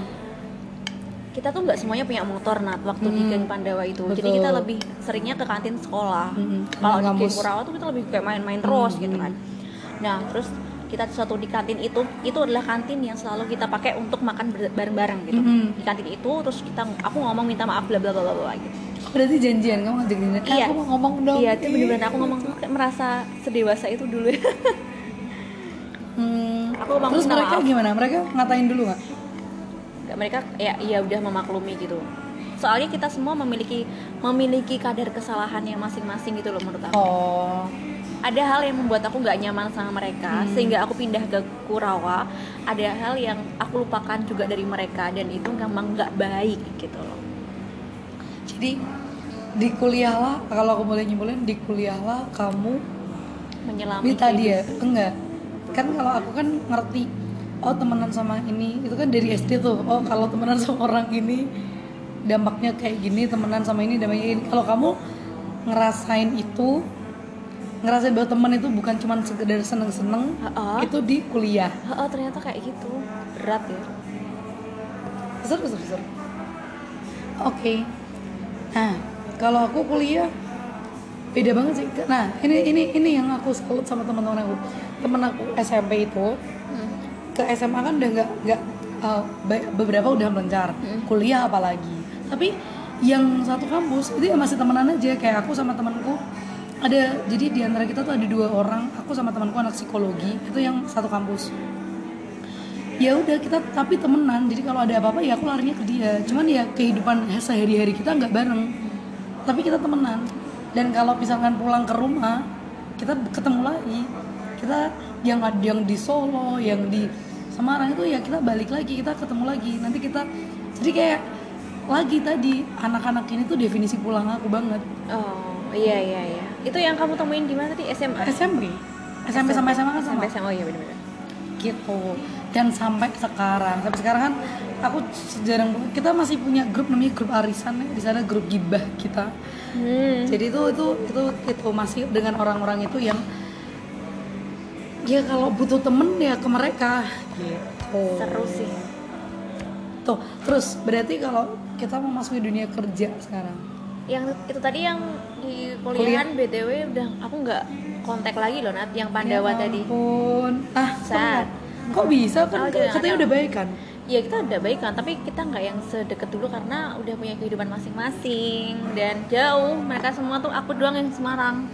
kita tuh nggak semuanya punya motor nat waktu di Hmm. geng Pandawa itu jadi Betul. kita lebih seringnya ke kantin sekolah Hmm, kalau di geng Kurawa tuh kita lebih kayak main-main terus Hmm. gitu kan nah terus kita suatu di kantin itu itu adalah kantin yang selalu kita pakai untuk makan bareng-bareng gitu Hmm. di kantin itu terus kita aku ngomong minta maaf bla bla bla bla gitu berarti janjian kamu ngajak eh, Iya. aku mau ngomong dong iya itu bener-bener aku ngomong kayak merasa sedewasa itu dulu Hmm. Aku ngomong terus mereka maaf. gimana mereka ngatain dulu Nggak, mereka ya ya udah memaklumi gitu. Soalnya kita semua memiliki memiliki kadar kesalahan yang masing-masing gitu loh menurut aku. Oh. Ada hal yang membuat aku nggak nyaman sama mereka Hmm. sehingga aku pindah ke Kurawa. Ada hal yang aku lupakan juga dari mereka dan itu memang nggak baik gitu loh. Jadi di kuliah lah kalau aku boleh nyimpulin di kuliah lah kamu menyelami minta dia. kehidupan. enggak. Kan kalau aku kan ngerti oh temenan sama ini. Itu kan dari SD tuh. Oh kalau temenan sama orang ini dampaknya kayak gini temenan sama ini dampaknya ini. Kalau kamu ngerasain itu ngerasain bahwa temen itu bukan cuma sekedar seneng-seneng Ha-ha. itu di kuliah. Oh ternyata kayak gitu. Berat ya. Besar besar besar. Oke. Nah kalau aku kuliah beda banget sih. Nah ini ini ini yang aku salut sama teman-teman aku. Temen aku SMP itu. Ke SMA kan udah nggak nggak uh, beberapa udah melancar Hmm. kuliah apalagi. Tapi yang satu kampus itu ya masih temenan aja. Kayak aku sama temanku ada jadi di antara kita tuh ada dua orang. Aku sama temanku anak psikologi itu yang satu kampus. Ya udah kita tapi temenan. Jadi kalau ada apa-apa ya aku larinya ke dia. Cuman ya kehidupan sehari-hari kita nggak bareng. Tapi kita temenan. Dan kalau misalkan pulang ke rumah kita ketemu lagi kita yang ada yang di Solo yang di Semarang itu ya kita balik lagi kita ketemu lagi. Nanti kita jadi kayak lagi tadi anak-anak ini tuh definisi pulang aku banget. Oh iya iya iya. Itu yang kamu temuin di mana tadi? SMA SMP SMP sama SMA kan sama? Sampai SMA oh iya benar-benar gitu. Dan sampai sekarang sampai sekarang kan aku jarang kita masih punya grup namanya grup arisan. Ya di sana grup gibah kita. Hmm. jadi itu itu itu itu masih dengan orang-orang itu yang ya kalau butuh temen ya ke mereka gitu. Seru sih. Tuh terus berarti kalau kita mau masuk ke dunia kerja sekarang? Yang itu tadi yang di kuliahan btw udah aku nggak kontak lagi loh Nat yang Pandawa Ya tadi. ampun. ah Sad. kok bisa? Kan Oh, katanya udah baik kan? Ya kita udah baik kan tapi kita nggak yang sedekat dulu karena udah punya kehidupan masing-masing. Dan jauh mereka semua tuh aku doang yang Semarang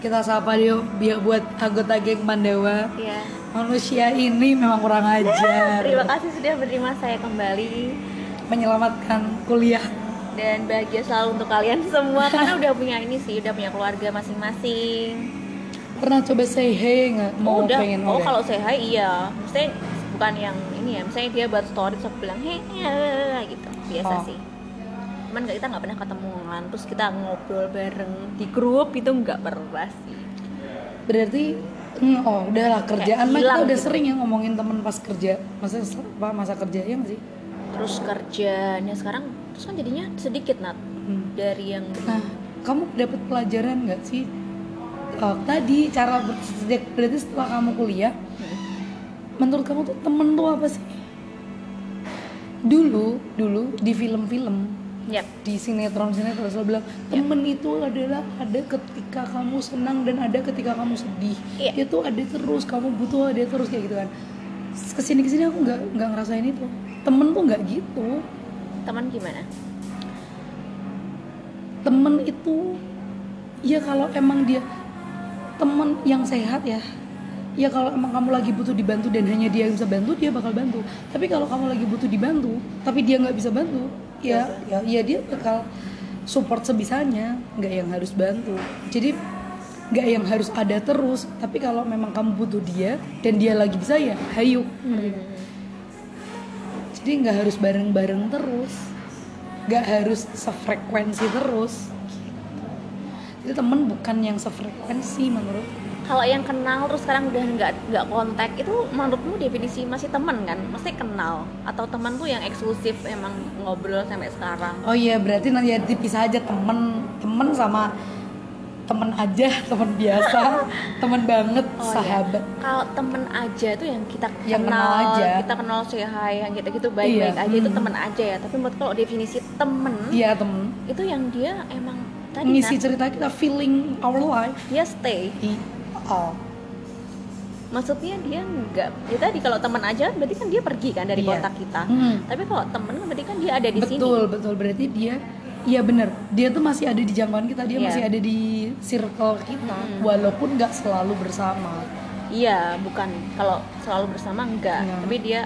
kita sapa dia biar buat anggota geng Pandawa ya manusia ini memang kurang ajar. *laughs* Terima kasih sudah menerima saya kembali. Menyelamatkan kuliah. Dan bahagia selalu untuk kalian semua. Karena udah punya ini sih udah punya keluarga masing-masing. Pernah coba say hey nggak? Mau oh, udah. pengen oh udah? kalau saya hai iya. Maksudnya bukan yang ini ya. Misalnya dia buat story terus bilang hei gitu. Biasa Oh. sih cuman kita nggak pernah ketemu kan terus kita ngobrol bareng di grup itu nggak pernah sih berarti hmm, oh udahlah kerjaan mah kita udah gitu. sering ya ngomongin temen pas kerja masa apa masa kerja ya nggak sih terus kerjanya sekarang terus kan jadinya sedikit nat Hmm. dari yang nah kamu dapat pelajaran nggak sih Oh, tadi cara ber- sejak berarti setelah kamu kuliah menurut kamu tuh temen tuh apa sih dulu dulu di film-film Yap. di sinetron sinetron selalu bilang temen itu adalah ada ketika kamu senang dan ada ketika kamu sedih. Iya. itu ada terus kamu butuh ada terus kayak gitu kan. Ke sini ke sini aku nggak nggak ngerasain itu. Temen tuh nggak gitu. Teman gimana? Temen itu ya kalau emang dia temen yang sehat ya ya kalau emang kamu lagi butuh dibantu dan hanya dia yang bisa bantu dia bakal bantu. Tapi kalau kamu lagi butuh dibantu tapi dia nggak bisa bantu ya ya ya dia bakal support sebisanya. Nggak yang harus bantu. Jadi nggak yang harus ada terus. Tapi kalau memang kamu butuh dia dan dia lagi bisa ya hayu. Hmm. jadi nggak harus bareng-bareng terus. Nggak harus sefrekuensi terus. Jadi temen bukan yang sefrekuensi menurut kalau yang kenal terus sekarang udah nggak nggak kontak itu menurutmu definisi masih teman kan? Masih kenal. Atau teman tuh yang eksklusif emang ngobrol sampai sekarang. Oh iya berarti nanti ya dipisah aja temen temen sama temen aja *laughs* temen biasa *laughs* temen banget Oh, iya. sahabat. Kalau temen aja itu yang kita Yang kenal, kenal aja. kita kenal hi yang gitu gitu baik baik Iya, aja itu hmm. temen aja ya. Tapi menurut kalau definisi temen iya temen. itu yang dia emang tadi ngisi kan, cerita kita feeling our life. Dia stay. I- oh maksudnya dia nggak ya tadi kalau teman aja berarti kan dia pergi kan dari Iya. kontak kita Hmm. tapi kalau temen berarti kan dia ada di sini betul betul berarti dia Iya bener, dia tuh masih ada di jangkauan kita, dia Iya. masih ada di circle kita, Hmm. walaupun nggak selalu bersama. iya bukan kalau selalu bersama enggak Iya. tapi dia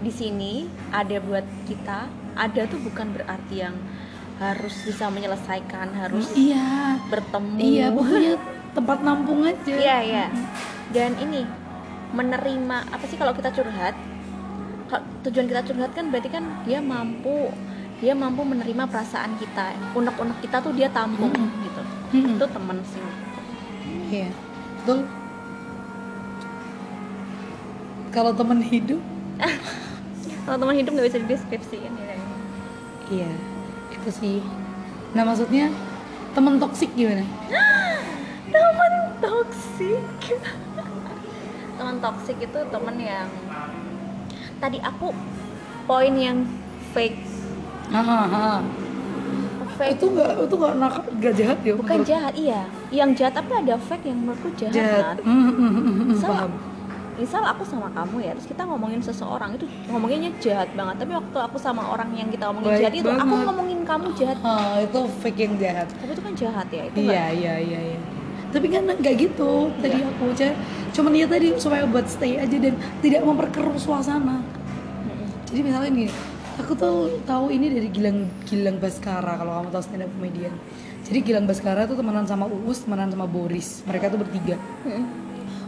di sini ada buat kita ada tuh bukan berarti yang harus bisa menyelesaikan harus Iya, bertemu iya pokoknya tempat nampung aja. Iya iya. Dan ini menerima apa sih kalau kita curhat? Tujuan kita curhat kan berarti kan dia mampu dia mampu menerima perasaan kita, unek-unek kita tuh dia tampung Mm-mm. gitu. Mm-mm. Itu temen sih. Iya, betul. Kalau temen hidup, *laughs* Kalau teman hidup nggak bisa dideskripsiin ya. iya itu sih. Nah maksudnya temen toksik gimana? *gasps* Teman toksik. teman toksik itu temen yang tadi aku poin yang fake Hahaha. fake Itu nggak itu nggak nakal, nggak jahat ya? bukan menurut- jahat iya yang jahat tapi ada fake yang menurutku jahat, Jahat. Nat. Mm, mm, mm, mm, Misal, paham. misal aku sama kamu ya, terus kita ngomongin seseorang itu ngomonginnya jahat banget. Tapi waktu aku sama orang yang kita ngomongin Baik jahat itu, aku banget. ngomongin kamu jahat. Ah, itu fake yang jahat. Tapi itu kan jahat ya, itu Iya iya iya iya. Tapi kan nggak gitu tadi Iya. aku cek. Cuman dia tadi supaya buat stay aja dan tidak memperkeruh suasana. Jadi misalnya gini, aku tuh tahu ini dari Gilang Gilang Baskara kalau kamu tahu stand up comedian. Jadi Gilang Baskara tuh temenan sama Uus, temenan sama Boris. Mereka tuh bertiga.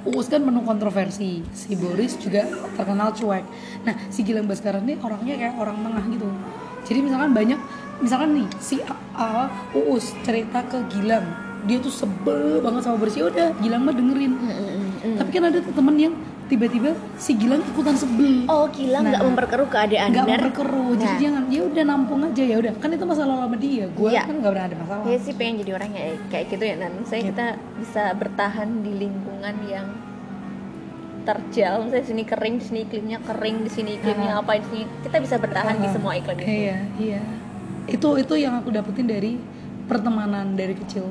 Uus kan penuh kontroversi, si Boris juga terkenal cuek. Nah, si Gilang Baskara ini orangnya kayak orang tengah gitu. Jadi misalkan banyak, misalkan nih si A- Uus cerita ke Gilang, dia tuh sebel banget sama Boris. Ya udah, Gilang mah dengerin. Mm-mm. Tapi kan ada temen yang tiba-tiba si Gilang ikutan sebel. Oh gila nggak Nah, memperkeruh keadaan nggak memperkeruh jadi Nah. dia nggak ya udah nampung aja ya udah kan itu masalah sama dia gue Iya. kan nggak pernah ada masalah Saya sih pengen jadi orang ya kayak gitu ya Nan. Saya Gitu. kita bisa bertahan di lingkungan yang terjal. Misalnya di sini kering, di sini iklimnya kering, di sini iklimnya apa, di sini kita bisa bertahan di Ah, semua iklim itu. iya iya itu itu yang aku dapetin dari pertemanan dari kecil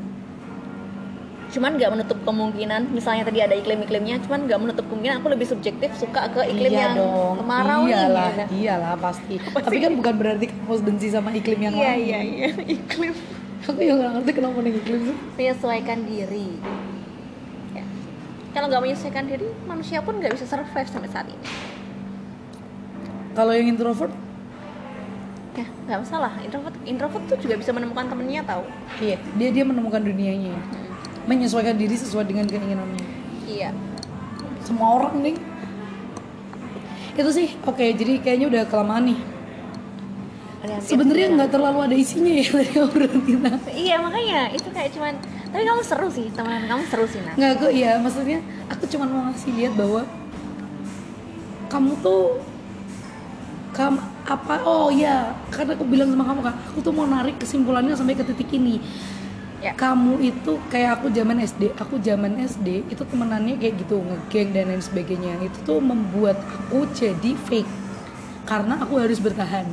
cuman nggak menutup kemungkinan misalnya tadi ada iklim-iklimnya cuman nggak menutup kemungkinan aku lebih subjektif suka ke iklim iya yang dong. kemarau iyalah nih gitu. iyalah pasti. Tapi kan bukan berarti kamu harus benci sama iklim yang iya lain. iya iya *laughs* iklim. Aku yang nggak ngerti kenapa nih iklim tuh. Menyesuaikan diri. Ya. kalau nggak menyesuaikan diri manusia pun nggak bisa survive sampai saat ini. Kalau yang introvert? Ya nggak masalah. Introvert introvert tuh juga bisa menemukan temennya tahu iya dia dia menemukan dunianya Hmm. Menyesuaikan diri sesuai dengan keinginannya iya. Semua orang nih. Itu sih oke jadi kayaknya udah kelamaan nih. Sebenarnya nggak terlalu ada isinya ya dari obrolan kita iya makanya itu kayak cuman tapi kamu seru sih teman kamu seru sih nah nggak aku ya maksudnya aku cuma mau ngasih lihat bahwa kamu tuh kamu apa oh ya karena aku bilang sama kamu kan aku tuh mau narik kesimpulannya sampai ke titik ini Ya. kamu itu kayak aku zaman SD aku zaman SD itu temenannya kayak gitu ngegeng dan lain sebagainya itu tuh membuat aku jadi fake karena aku harus bertahan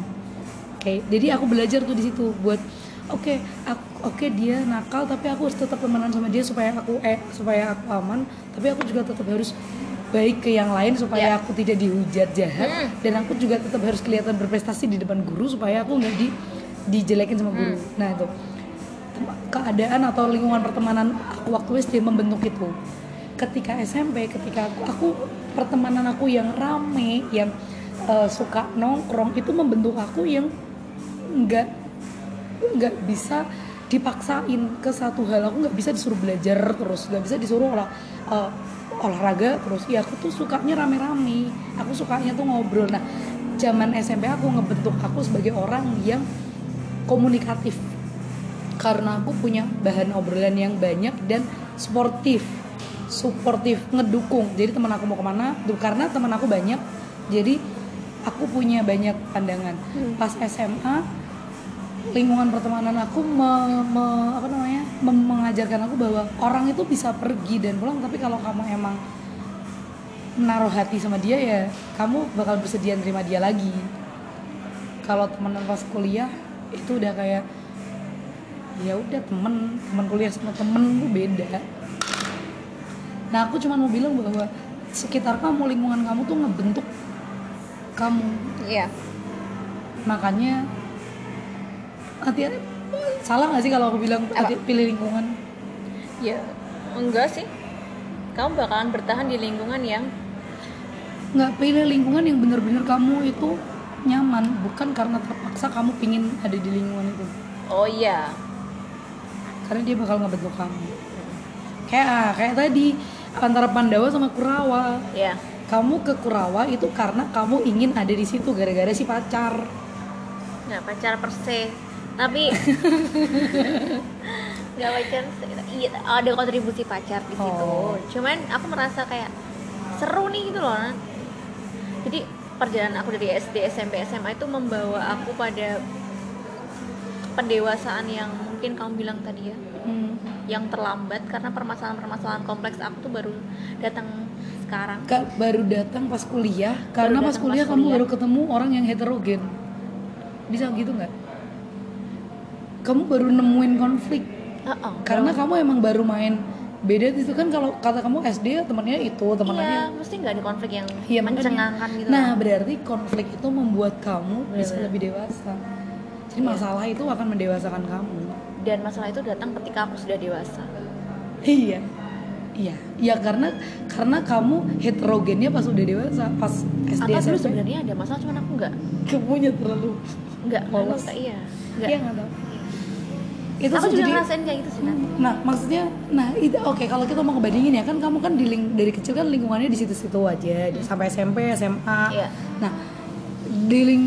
oke jadi aku belajar tuh di situ buat oke aku- oke dia nakal tapi aku harus tetap temenan sama dia supaya aku eh supaya aku aman tapi aku juga tetap harus baik ke yang lain supaya Ya. aku tidak dihujat jahat Hmm. dan aku juga tetap harus kelihatan berprestasi di depan guru supaya aku nggak di dijelekin sama guru Hmm. nah itu keadaan atau lingkungan pertemanan aku waktu SD membentuk itu. Ketika SMP ketika aku, aku pertemanan aku yang rame yang eh, suka nongkrong itu membentuk aku yang nggak nggak bisa dipaksain ke satu hal. Aku nggak bisa disuruh belajar terus nggak bisa disuruh olah uh, olahraga terus. Ya aku tuh sukanya rame-rame. Aku sukanya tuh ngobrol. Nah zaman SMP aku ngebentuk aku sebagai orang yang komunikatif karena aku punya bahan obrolan yang banyak dan sportif. Suportif ngedukung. Jadi teman aku mau ke mana? Karena teman aku banyak jadi aku punya banyak pandangan. Hmm. pas SMA lingkungan pertemanan aku me- me- apa namanya? Mem- mengajarkan aku bahwa orang itu bisa pergi dan pulang tapi kalau kamu emang menaruh hati sama dia ya kamu bakal bersedia nerima dia lagi. Kalau temenan pas kuliah itu udah kayak ya udah temen temen kuliah sama temen tuh beda nah aku cuma mau bilang bahwa sekitar kamu lingkungan kamu tuh ngebentuk kamu Iya. makanya hati-hati salah nggak sih kalau aku bilang Apa? hati- pilih lingkungan Ya, enggak sih. Kamu bakalan bertahan di lingkungan yang nggak pilih lingkungan yang bener-bener kamu itu nyaman bukan karena terpaksa kamu pingin ada di lingkungan itu oh iya. Karena dia bakal ngebentuk kamu kayak ah, kayak tadi antara Pandawa sama Kurawa Ya. kamu ke Kurawa itu karena kamu ingin ada di situ gara-gara si pacar Nggak pacar per se. Tapi *laughs* nggak pacar iya ada kontribusi pacar di situ. Oh. Cuman aku merasa kayak seru nih gitu loh. Jadi perjalanan aku dari SD, SMP, SMA itu membawa aku pada pendewasaan yang mungkin kamu bilang tadi ya hmm. yang terlambat karena permasalahan-permasalahan kompleks aku tuh baru datang sekarang. Kak, baru datang pas kuliah. Karena pas kuliah pas kamu kuliah. baru ketemu orang yang heterogen. Bisa gitu nggak? Kamu baru nemuin konflik. Heeh, karena kamu emang baru main. Beda itu kan kalau kata kamu SD temennya itu temennya iya mesti nggak ada konflik yang Iya, mencengangkan gitu. Nah, berarti konflik itu membuat kamu bisa lebih dewasa. Jadi Iya. masalah itu akan mendewasakan kamu. Dan masalah itu datang ketika aku sudah dewasa Iya. Iya, iya karena karena kamu heterogennya pas udah dewasa, pas SD atau dulu sebenarnya ada masalah cuman aku nggak Kamunya terlalu nggak nggak iya nggak Iya tahu. Itu aku juga jadi- ngerasain kayak gitu sih Nat. Nah, maksudnya, nah itu oke kalau kita mau ngebandingin ya kan kamu kan di ling- dari kecil kan lingkungannya di situ-situ aja, di- sampai SMP, SMA. Iya. Nah, di ling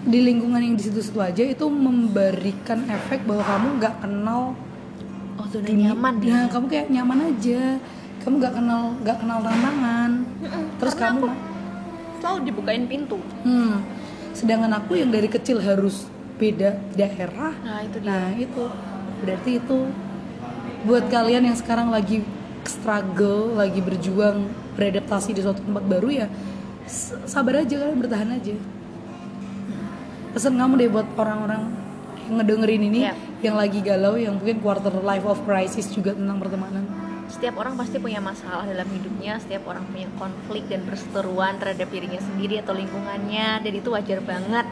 di lingkungan yang di situ-situ aja itu memberikan efek bahwa kamu nggak kenal oh zona dunia. nyaman Nah, ya kamu kayak nyaman aja. Kamu nggak kenal nggak kenal tantangan. Terus karena kamu aku selalu dibukain pintu hmm, sedangkan aku yang dari kecil harus beda daerah. nah itu dia Nah itu berarti itu buat kalian yang sekarang lagi struggle, lagi berjuang beradaptasi di suatu tempat baru ya sabar aja kalian bertahan aja. Pesan kamu deh buat orang-orang yang ngedengerin ini Iya. yang lagi galau, yang mungkin quarter life of crisis juga tentang pertemanan. setiap orang pasti punya masalah dalam hidupnya setiap orang punya konflik dan perseteruan terhadap dirinya sendiri atau lingkungannya dan itu wajar banget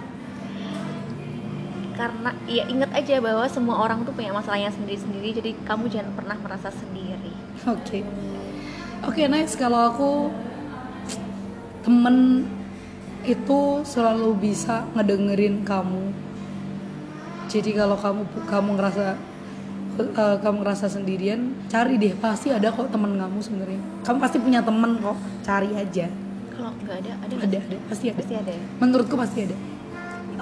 karena ya ingat aja bahwa semua orang tuh punya masalahnya sendiri-sendiri jadi kamu jangan pernah merasa sendiri Oke. Oke, next kalau aku temen itu selalu bisa ngedengerin kamu. Jadi kalau kamu kamu ngerasa eh, kamu ngerasa sendirian, cari deh pasti ada kok temen kamu sebenarnya. Kamu pasti punya temen kok, cari aja. kalau nggak ada ada Ada, ada, pasti ada. pasti ada ya Menurutku pasti ada.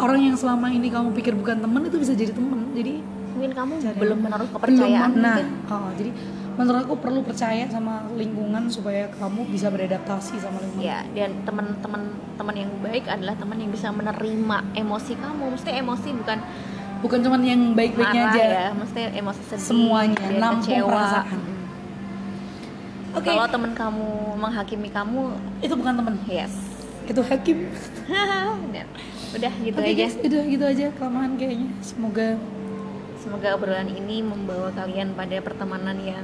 Orang yang selama ini kamu pikir bukan temen itu bisa jadi temen. Jadi mungkin kamu Cari belum menaruh kepercayaan Belum, nah, mungkin oh, jadi menurut aku perlu percaya sama lingkungan supaya kamu bisa beradaptasi sama lingkungan. ya dan teman-teman teman yang baik adalah teman yang bisa menerima emosi kamu mesti emosi bukan Bukan cuman yang baik-baiknya aja. ya mesti emosi sedih Semuanya, nampung kecewa perasaan. Mm. Oke. kalau teman kamu menghakimi kamu Itu bukan temen, yes itu hakim. *laughs* Udah gitu Oke aja guys, udah gitu aja kelamaan kayaknya. Semoga semoga obrolan ini membawa kalian pada pertemanan yang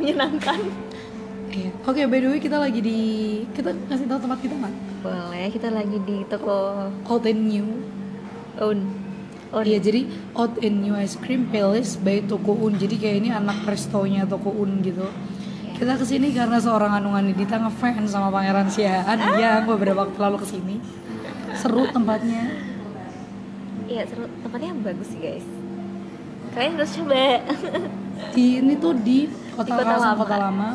menyenangkan Iya. Oke, by the way kita lagi di kita ngasih tahu tempat kita nggak? boleh kita lagi di toko Old and New. un un Iya, jadi Old and New Ice Cream Palace by Toko Un. Jadi kayak ini anak restonya Toko Un gitu. Kita ke sini karena seorang Anungan Dita ngefans sama Pangeran Siaan yang beberapa waktu lalu ke sini. Seru tempatnya. iya seru tempatnya bagus sih guys kalian harus coba. Di ini tuh di kota, Di Kota Lama. kota lama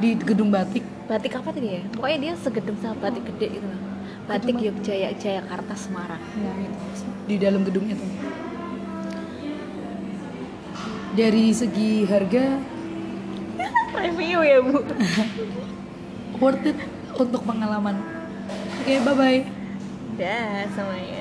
di gedung batik. Batik apa tadi ya? Pokoknya dia segedung sama batik gede gitu loh. Batik Yogyakarta Jayakarta Semarang. Itu. Di dalam gedungnya tuh. Dari segi harga? Review ya bu. Worth it untuk pengalaman. Oke bye bye dah semuanya